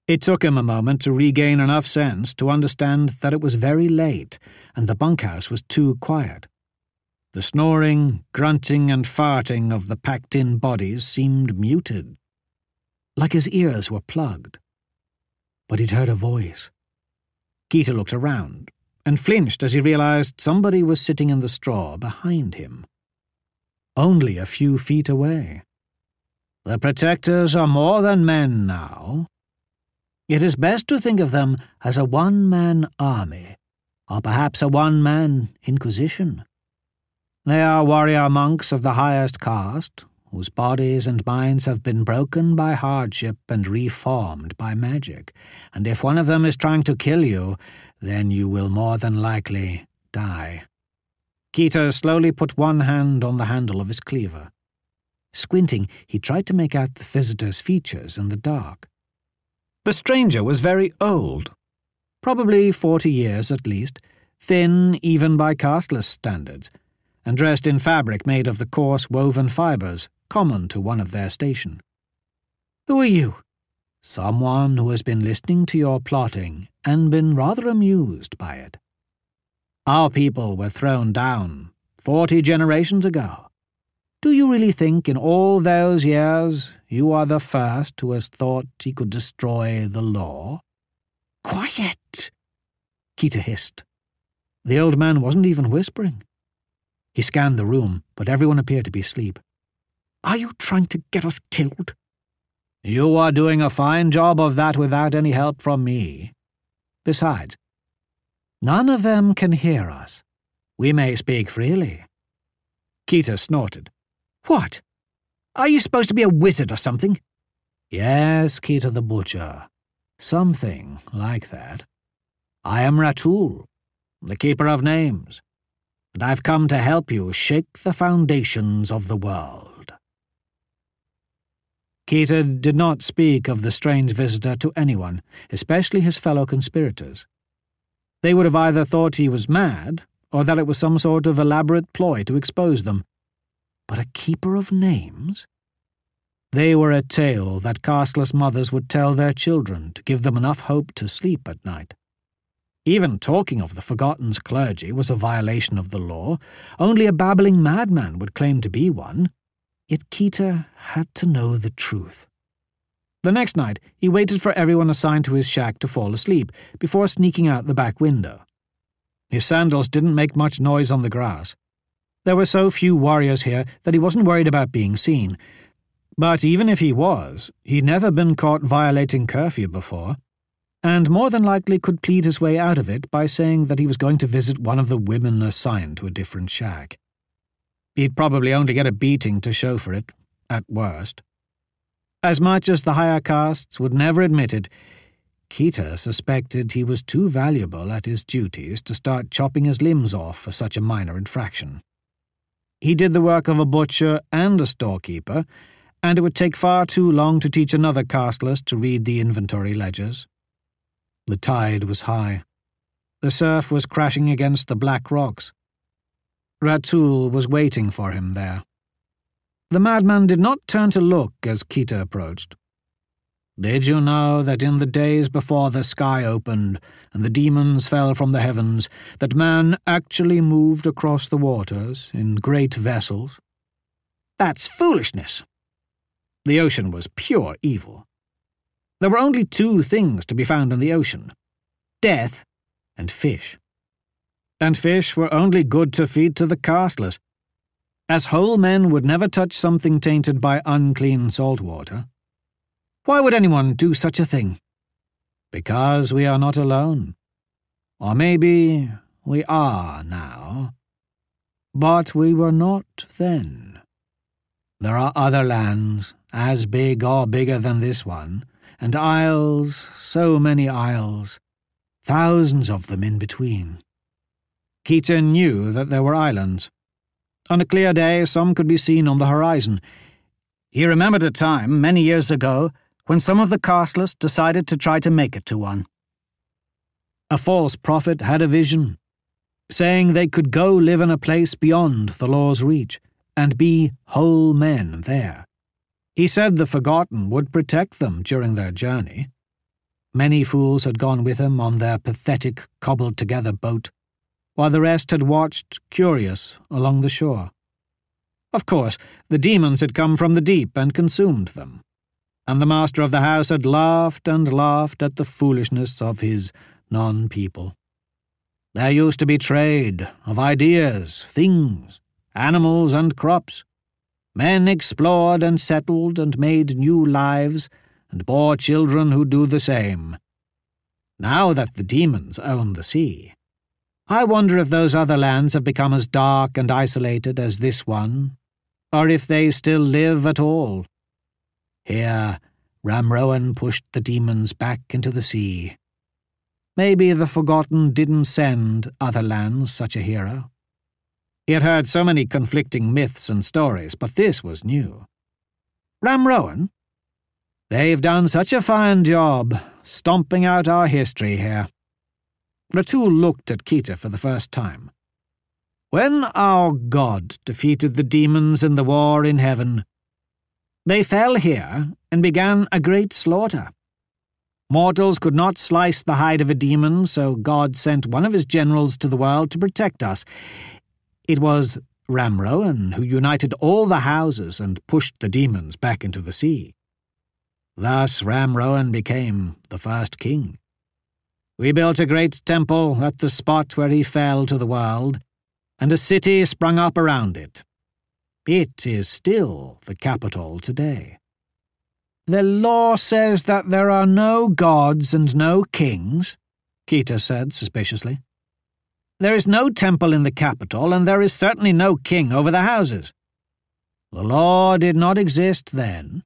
It took him a moment to regain enough sense to understand that it was very late and the bunkhouse was too quiet. The snoring, grunting, and farting of the packed in bodies seemed muted, like his ears were plugged. But he'd heard a voice. Keta looked around and flinched as he realized somebody was sitting in the straw behind him. Only a few feet away. The protectors are more than men now. It is best to think of them as a one man army, or perhaps a one man inquisition. They are warrior monks of the highest caste, whose bodies and minds have been broken by hardship and reformed by magic, and if one of them is trying to kill you, then you will more than likely die. Keta slowly put one hand on the handle of his cleaver. Squinting, he tried to make out the visitor's features in the dark. The stranger was very old, probably forty years at least, thin even by casteless standards, and dressed in fabric made of the coarse woven fibres common to one of their station. Who are you? Someone who has been listening to your plotting and been rather amused by it. Our people were thrown down forty generations ago. Do you really think in all those years you are the first who has thought he could destroy the law? Quiet! Keta hissed. The old man wasn't even whispering. He scanned the room, but everyone appeared to be asleep. Are you trying to get us killed? You are doing a fine job of that without any help from me. Besides, none of them can hear us. We may speak freely. Keta snorted. What? Are you supposed to be a wizard or something? Yes, Keta the Butcher. Something like that. I am Ratul, the Keeper of Names, and I've come to help you shake the foundations of the world. Keta did not speak of the strange visitor to anyone, especially his fellow conspirators. They would have either thought he was mad, or that it was some sort of elaborate ploy to expose them. But a keeper of names? They were a tale that casteless mothers would tell their children to give them enough hope to sleep at night. Even talking of the Forgotten's clergy was a violation of the law. Only a babbling madman would claim to be one. Yet Keta had to know the truth. The next night, he waited for everyone assigned to his shack to fall asleep before sneaking out the back window. His sandals didn't make much noise on the grass. There were so few warriors here that he wasn't worried about being seen. But even if he was, he'd never been caught violating curfew before, and more than likely could plead his way out of it by saying that he was going to visit one of the women assigned to a different shack. He'd probably only get a beating to show for it, at worst. As much as the higher castes would never admit it, Keta suspected he was too valuable at his duties to start chopping his limbs off for such a minor infraction. He did the work of a butcher and a storekeeper, and it would take far too long to teach another casteless to read the inventory ledgers. The tide was high. The surf was crashing against the black rocks. Ratul was waiting for him there. The madman did not turn to look as Keta approached. Did you know that in the days before the sky opened and the demons fell from the heavens, that man actually moved across the waters in great vessels? That's foolishness. The ocean was pure evil. There were only two things to be found in the ocean death and fish and fish were only good to feed to the casteless, as whole men would never touch something tainted by unclean salt water. Why would anyone do such a thing? Because we are not alone. Or maybe we are now. But we were not then. There are other lands, as big or bigger than this one, and isles, so many isles, thousands of them in between. Keta knew that there were islands. On a clear day, some could be seen on the horizon. He remembered a time, many years ago, when some of the casteless decided to try to make it to one. A false prophet had a vision, saying they could go live in a place beyond the law's reach and be whole men there. He said the Forgotten would protect them during their journey. Many fools had gone with him on their pathetic, cobbled together boat while the rest had watched, curious, along the shore. Of course, the demons had come from the deep and consumed them, and the master of the house had laughed and laughed at the foolishness of his non people. There used to be trade of ideas, things, animals, and crops. Men explored and settled and made new lives and bore children who do the same. Now that the demons own the sea, I wonder if those other lands have become as dark and isolated as this one, or if they still live at all. Here, Ramrowan pushed the demons back into the sea. Maybe the Forgotten didn't send other lands such a hero. He had heard so many conflicting myths and stories, but this was new. Ramrowan? They've done such a fine job, stomping out our history here. Ratul looked at Keta for the first time. When our God defeated the demons in the war in heaven, they fell here and began a great slaughter. Mortals could not slice the hide of a demon, so God sent one of his generals to the world to protect us. It was Ramrowan who united all the houses and pushed the demons back into the sea. Thus Ramrowan became the first king. We built a great temple at the spot where he fell to the world, and a city sprung up around it. It is still the capital today. The law says that there are no gods and no kings, Keta said suspiciously. There is no temple in the capital, and there is certainly no king over the houses. The law did not exist then.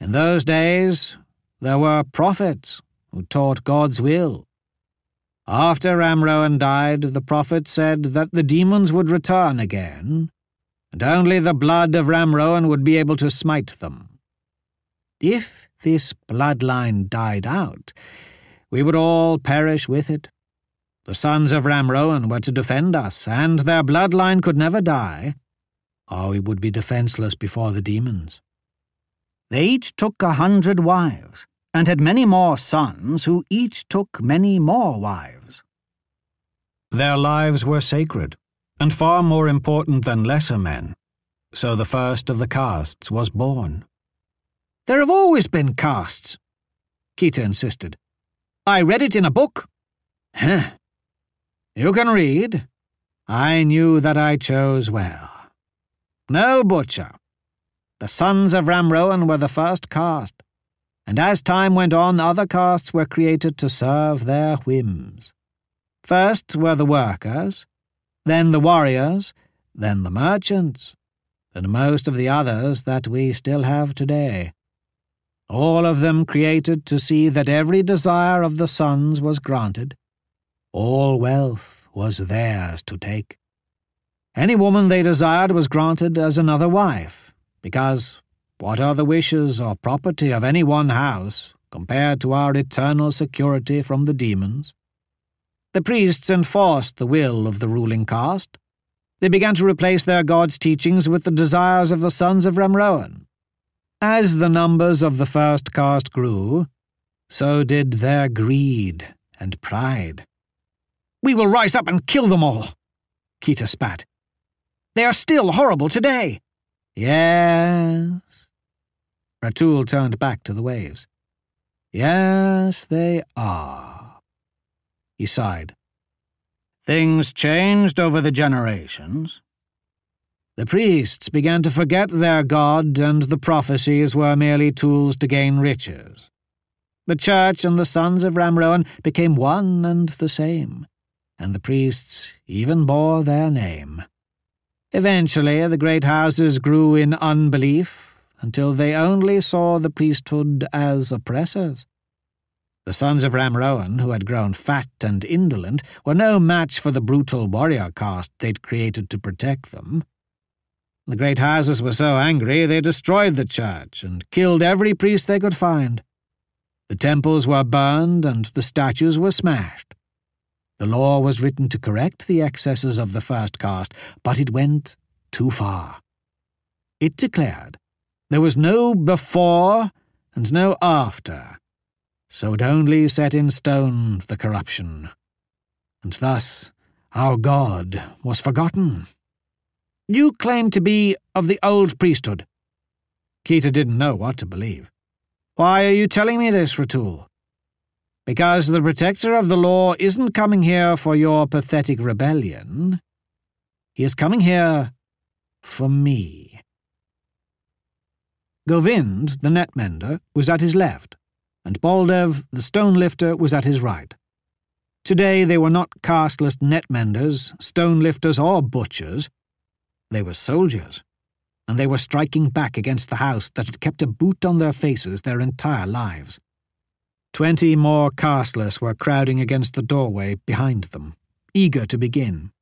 In those days, there were prophets who taught God's will. After Ramrowan died, the prophet said that the demons would return again, and only the blood of Ramrowan would be able to smite them. If this bloodline died out, we would all perish with it. The sons of Ramrowan were to defend us, and their bloodline could never die, or we would be defenseless before the demons. They each took a hundred wives, and had many more sons who each took many more wives. Their lives were sacred, and far more important than lesser men, so the first of the castes was born. There have always been castes, Keta insisted. I read it in a book. Huh. You can read. I knew that I chose well. No butcher. The sons of Ramrowan were the first caste and as time went on, other castes were created to serve their whims. First were the workers, then the warriors, then the merchants, and most of the others that we still have today. All of them created to see that every desire of the sons was granted. All wealth was theirs to take. Any woman they desired was granted as another wife, because what are the wishes or property of any one house compared to our eternal security from the demons? The priests enforced the will of the ruling caste. They began to replace their god's teachings with the desires of the sons of Ramrowan. As the numbers of the first caste grew, so did their greed and pride. We will rise up and kill them all, Keta spat. They are still horrible today. Yes, Ratul turned back to the waves. Yes, they are. He sighed. Things changed over the generations. The priests began to forget their god, and the prophecies were merely tools to gain riches. The church and the sons of Ramrowan became one and the same, and the priests even bore their name. Eventually, the great houses grew in unbelief until they only saw the priesthood as oppressors. The sons of Ramrowan, who had grown fat and indolent, were no match for the brutal warrior caste they'd created to protect them. The great houses were so angry they destroyed the church and killed every priest they could find. The temples were burned and the statues were smashed. The law was written to correct the excesses of the first caste, but it went too far. It declared there was no before and no after, so it only set in stone the corruption. And thus our God was forgotten. You claim to be of the old priesthood. Keta didn't know what to believe. Why are you telling me this, Ratul? Because the protector of the law isn't coming here for your pathetic rebellion. He is coming here for me. Govind, the net mender, was at his left, and Baldev, the stone lifter, was at his right. Today they were not casteless net menders, stone lifters, or butchers. They were soldiers, and they were striking back against the house that had kept a boot on their faces their entire lives. Twenty more casteless were crowding against the doorway behind them, eager to begin.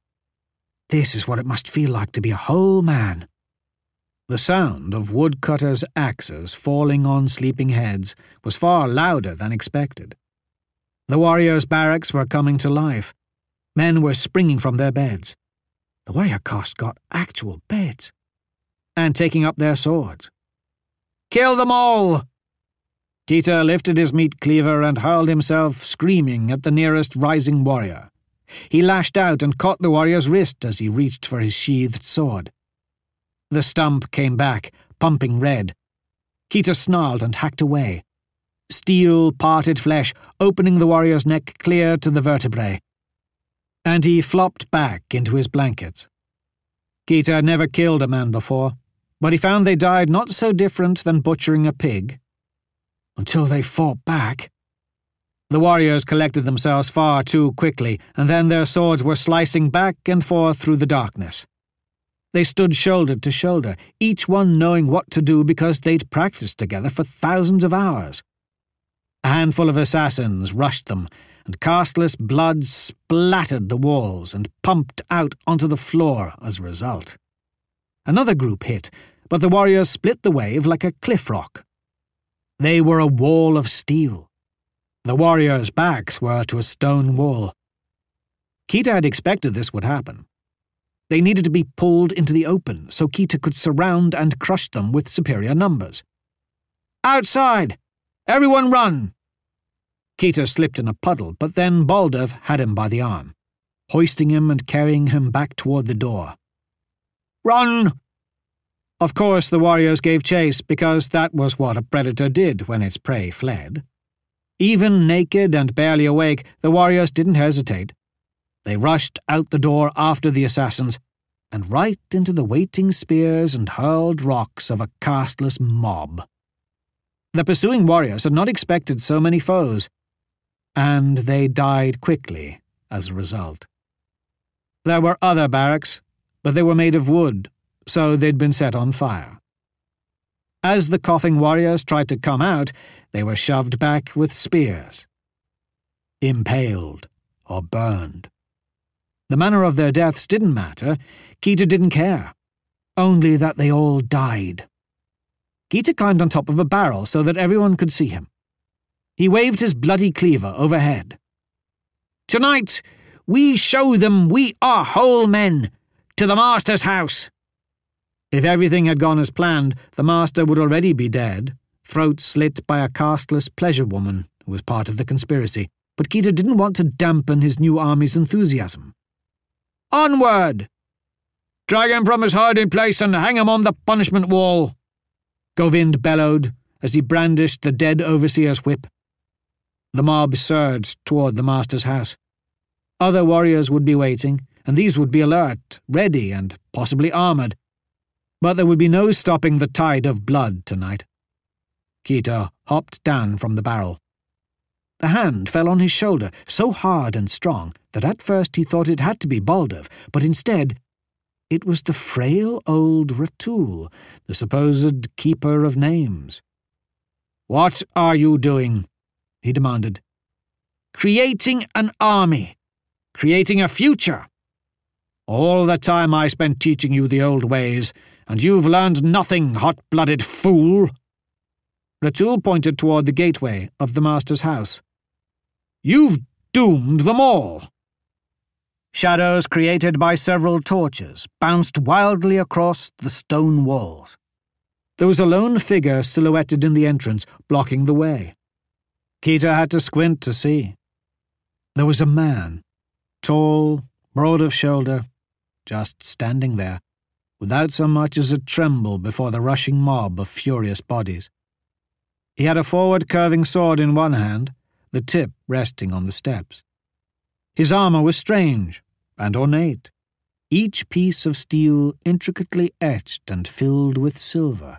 This is what it must feel like to be a whole man. The sound of woodcutters' axes falling on sleeping heads was far louder than expected. The warriors' barracks were coming to life. Men were springing from their beds. The warrior caste got actual beds. And taking up their swords. Kill them all! Keta lifted his meat cleaver and hurled himself, screaming, at the nearest rising warrior. He lashed out and caught the warrior's wrist as he reached for his sheathed sword. The stump came back, pumping red. Keta snarled and hacked away. Steel parted flesh, opening the warrior's neck clear to the vertebrae. And he flopped back into his blankets. Keta had never killed a man before, but he found they died not so different than butchering a pig. Until they fought back. The warriors collected themselves far too quickly, and then their swords were slicing back and forth through the darkness. They stood shoulder to shoulder, each one knowing what to do because they'd practiced together for thousands of hours. A handful of assassins rushed them, and casteless blood splattered the walls and pumped out onto the floor as a result. Another group hit, but the warriors split the wave like a cliff rock. They were a wall of steel. The warriors' backs were to a stone wall. Keta had expected this would happen. They needed to be pulled into the open so Keta could surround and crush them with superior numbers. Outside! Everyone run! Keta slipped in a puddle, but then Baldev had him by the arm, hoisting him and carrying him back toward the door. Run! Of course, the warriors gave chase because that was what a predator did when its prey fled. Even naked and barely awake, the warriors didn't hesitate. They rushed out the door after the assassins, and right into the waiting spears and hurled rocks of a casteless mob. The pursuing warriors had not expected so many foes, and they died quickly as a result. There were other barracks, but they were made of wood, so they'd been set on fire. As the coughing warriors tried to come out, they were shoved back with spears, impaled or burned. The manner of their deaths didn't matter. Keta didn't care. Only that they all died. Keta climbed on top of a barrel so that everyone could see him. He waved his bloody cleaver overhead. Tonight, we show them we are whole men. To the master's house. If everything had gone as planned, the master would already be dead, throat slit by a casteless pleasure woman who was part of the conspiracy. But Keta didn't want to dampen his new army's enthusiasm. Onward! Drag him from his hiding place and hang him on the punishment wall, Govind bellowed as he brandished the dead overseer's whip. The mob surged toward the master's house. Other warriors would be waiting, and these would be alert, ready, and possibly armored. But there would be no stopping the tide of blood tonight. Keta hopped down from the barrel. The hand fell on his shoulder, so hard and strong that at first he thought it had to be Baldev, but instead it was the frail old Ratul, the supposed keeper of names. What are you doing? he demanded. Creating an army. Creating a future. All the time I spent teaching you the old ways, and you've learned nothing, hot-blooded fool. Ratul pointed toward the gateway of the master's house. You've doomed them all. Shadows created by several torches bounced wildly across the stone walls. There was a lone figure silhouetted in the entrance, blocking the way. Keta had to squint to see. There was a man, tall, broad of shoulder, just standing there, without so much as a tremble before the rushing mob of furious bodies. He had a forward curving sword in one hand, the tip resting on the steps. His armour was strange and ornate, each piece of steel intricately etched and filled with silver.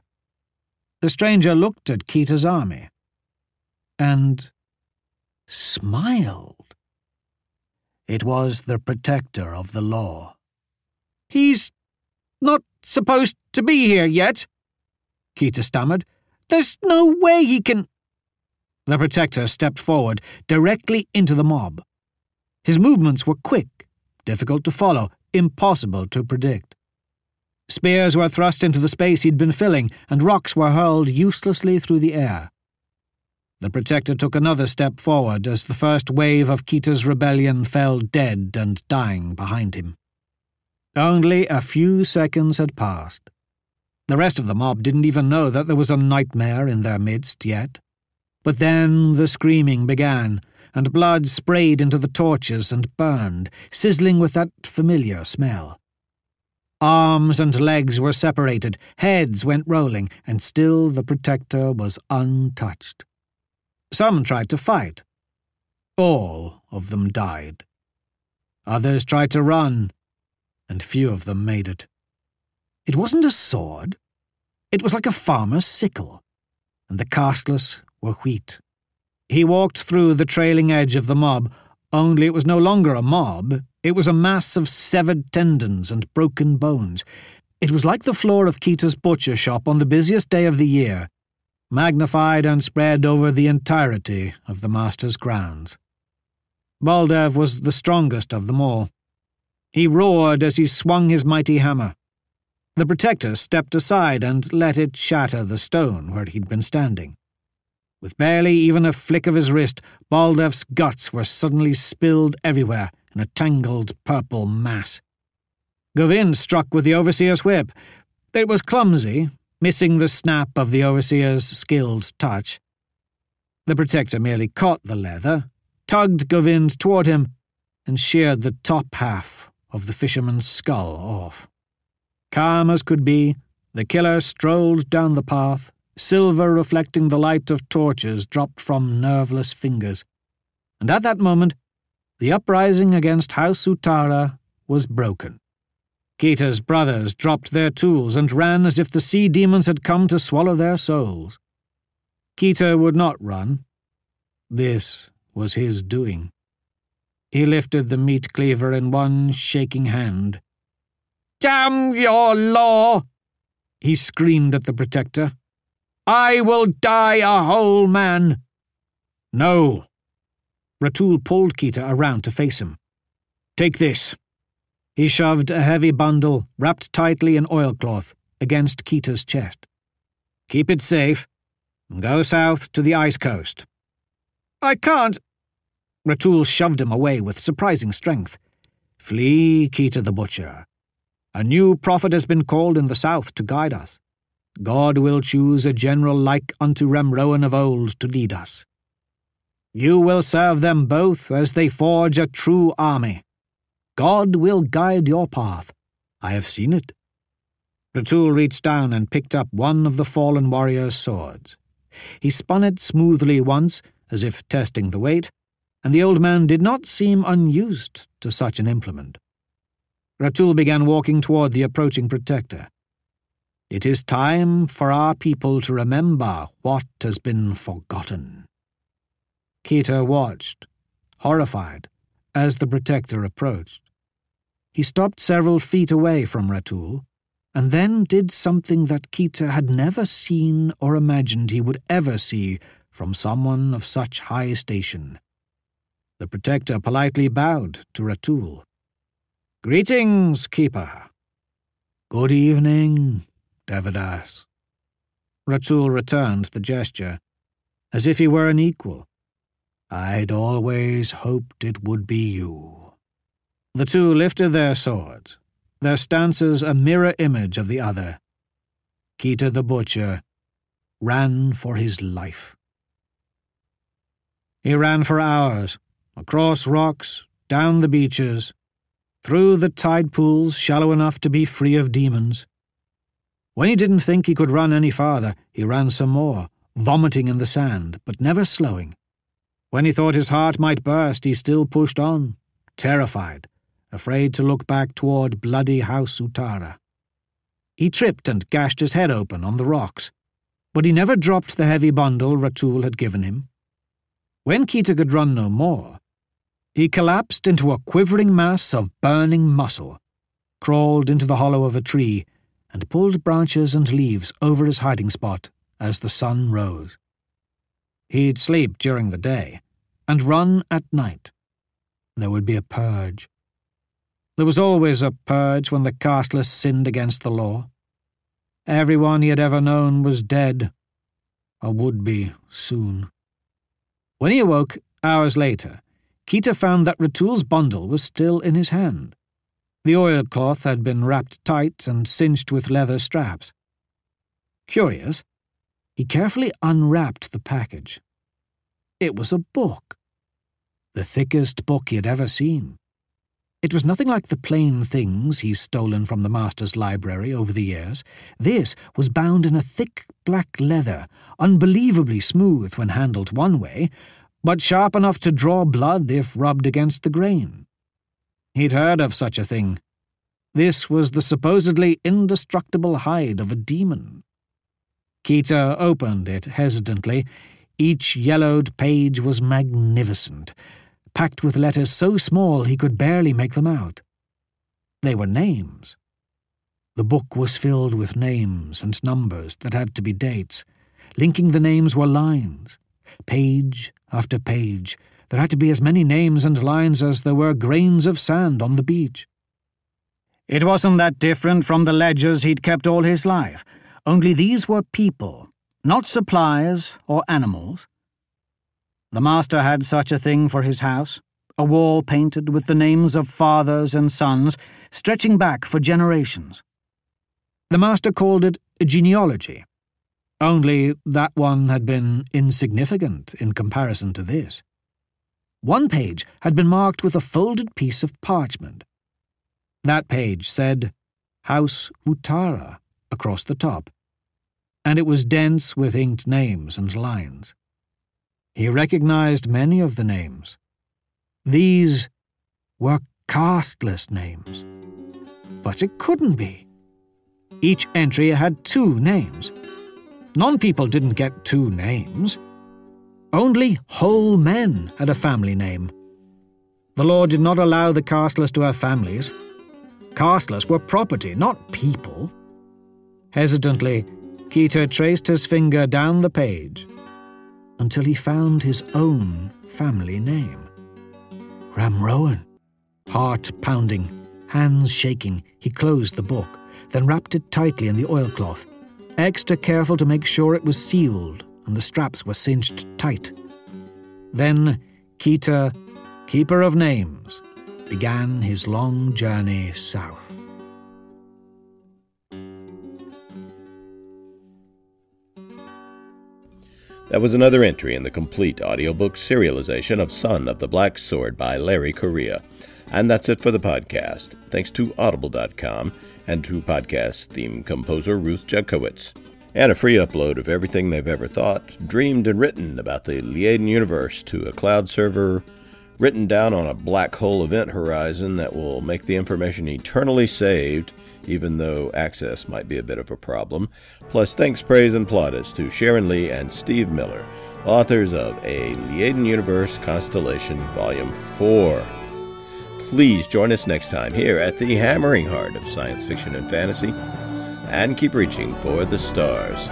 The stranger looked at Keta's army and smiled. It was the protector of the law. He's not supposed to be here yet, Keta stammered. There's no way he can. The protector stepped forward, directly into the mob. His movements were quick, difficult to follow, impossible to predict. Spears were thrust into the space he'd been filling, and rocks were hurled uselessly through the air. The Protector took another step forward as the first wave of Keta's rebellion fell dead and dying behind him. Only a few seconds had passed. The rest of the mob didn't even know that there was a nightmare in their midst yet. But then the screaming began, and blood sprayed into the torches and burned, sizzling with that familiar smell. Arms and legs were separated, heads went rolling, and still the Protector was untouched. Some tried to fight. All of them died. Others tried to run, and few of them made it. It wasn't a sword. It was like a farmer's sickle, and the casteless were wheat. He walked through the trailing edge of the mob, only it was no longer a mob, it was a mass of severed tendons and broken bones. It was like the floor of Keta's butcher shop on the busiest day of the year, magnified and spread over the entirety of the master's grounds. Baldev was the strongest of them all. He roared as he swung his mighty hammer. The protector stepped aside and let it shatter the stone where he'd been standing. With barely even a flick of his wrist, Baldev's guts were suddenly spilled everywhere in a tangled purple mass. Govind struck with the overseer's whip. It was clumsy, missing the snap of the overseer's skilled touch. The protector merely caught the leather, tugged Govind toward him, and sheared the top half of the fisherman's skull off. Calm as could be, the killer strolled down the path, silver reflecting the light of torches dropped from nerveless fingers. And at that moment, the uprising against House Utara was broken. Keta's brothers dropped their tools and ran as if the sea demons had come to swallow their souls. Keta would not run. This was his doing. He lifted the meat cleaver in one shaking hand. Damn your law! He screamed at the protector. I will die a whole man. No, Ratul pulled Keta around to face him. Take this. He shoved a heavy bundle, wrapped tightly in oilcloth, against Keta's chest. Keep it safe, and go south to the ice coast. I can't. Ratul shoved him away with surprising strength. Flee, Keta the Butcher. A new prophet has been called in the south to guide us. God will choose a general like unto Ramrowan of old to lead us. You will serve them both as they forge a true army. God will guide your path. I have seen it. Ratul reached down and picked up one of the fallen warrior's swords. He spun it smoothly once, as if testing the weight, and the old man did not seem unused to such an implement. Ratul began walking toward the approaching protector. It is time for our people to remember what has been forgotten. Keta watched, horrified, as the protector approached. He stopped several feet away from Ratul, and then did something that Keta had never seen or imagined he would ever see from someone of such high station. The protector politely bowed to Ratul. Greetings, Keeper. Good evening, Devadas. Ratul returned the gesture, as if he were an equal, I'd always hoped it would be you. The two lifted their swords, their stances a mirror image of the other. Keta the Butcher ran for his life. He ran for hours, across rocks, down the beaches, through the tide pools shallow enough to be free of demons. When he didn't think he could run any farther, he ran some more, vomiting in the sand, but never slowing. When he thought his heart might burst, he still pushed on, terrified, afraid to look back toward bloody House Utara. He tripped and gashed his head open on the rocks, but he never dropped the heavy bundle Ratul had given him. When Keta could run no more, he collapsed into a quivering mass of burning muscle, crawled into the hollow of a tree, and pulled branches and leaves over his hiding spot as the sun rose. He'd sleep during the day and run at night. There would be a purge. There was always a purge when the casteless sinned against the law. Everyone he had ever known was dead, or would be soon. When he awoke, hours later, Keta found that Ratul's bundle was still in his hand. The oilcloth had been wrapped tight and cinched with leather straps. Curious, he carefully unwrapped the package. It was a book. The thickest book he had ever seen. It was nothing like the plain things he's stolen from the master's library over the years. This was bound in a thick black leather, unbelievably smooth when handled one way, but sharp enough to draw blood if rubbed against the grain. He'd heard of such a thing. This was the supposedly indestructible hide of a demon. Keta opened it hesitantly. Each yellowed page was magnificent, packed with letters so small he could barely make them out. They were names. The book was filled with names and numbers that had to be dates. Linking the names were lines, page after page. There had to be as many names and lines as there were grains of sand on the beach. It wasn't that different from the ledgers he'd kept all his life, only these were people, not supplies or animals. The master had such a thing for his house, a wall painted with the names of fathers and sons, stretching back for generations. The master called it genealogy, only that one had been insignificant in comparison to this. One page had been marked with a folded piece of parchment. That page said House Utara across the top, and it was dense with inked names and lines. He recognized many of the names. These were casteless names. But it couldn't be. Each entry had two names. Non people didn't get two names. Only whole men had a family name. The law did not allow the casteless to have families. Casteless were property, not people. Hesitantly, Keta traced his finger down the page until he found his own family name. Ramrowan. Heart pounding, hands shaking, he closed the book, then wrapped it tightly in the oilcloth, extra careful to make sure it was sealed and the straps were cinched tight. Then Keta, keeper of names, began his long journey south. That was another entry in the complete audiobook serialization of Son of the Black Sword by Larry Correia. And that's it for the podcast. Thanks to Audible.com and to podcast theme composer Ruth Judkowitz. And a free upload of everything they've ever thought, dreamed, and written about the Liaden universe to a cloud server written down on a black hole event horizon that will make the information eternally saved even though access might be a bit of a problem. Plus, thanks, praise, and plaudits to Sharon Lee and Steve Miller, authors of A Liaden Universe Constellation Volume 4. Please join us next time here at the hammering heart of science fiction and fantasy, and keep reaching for the stars.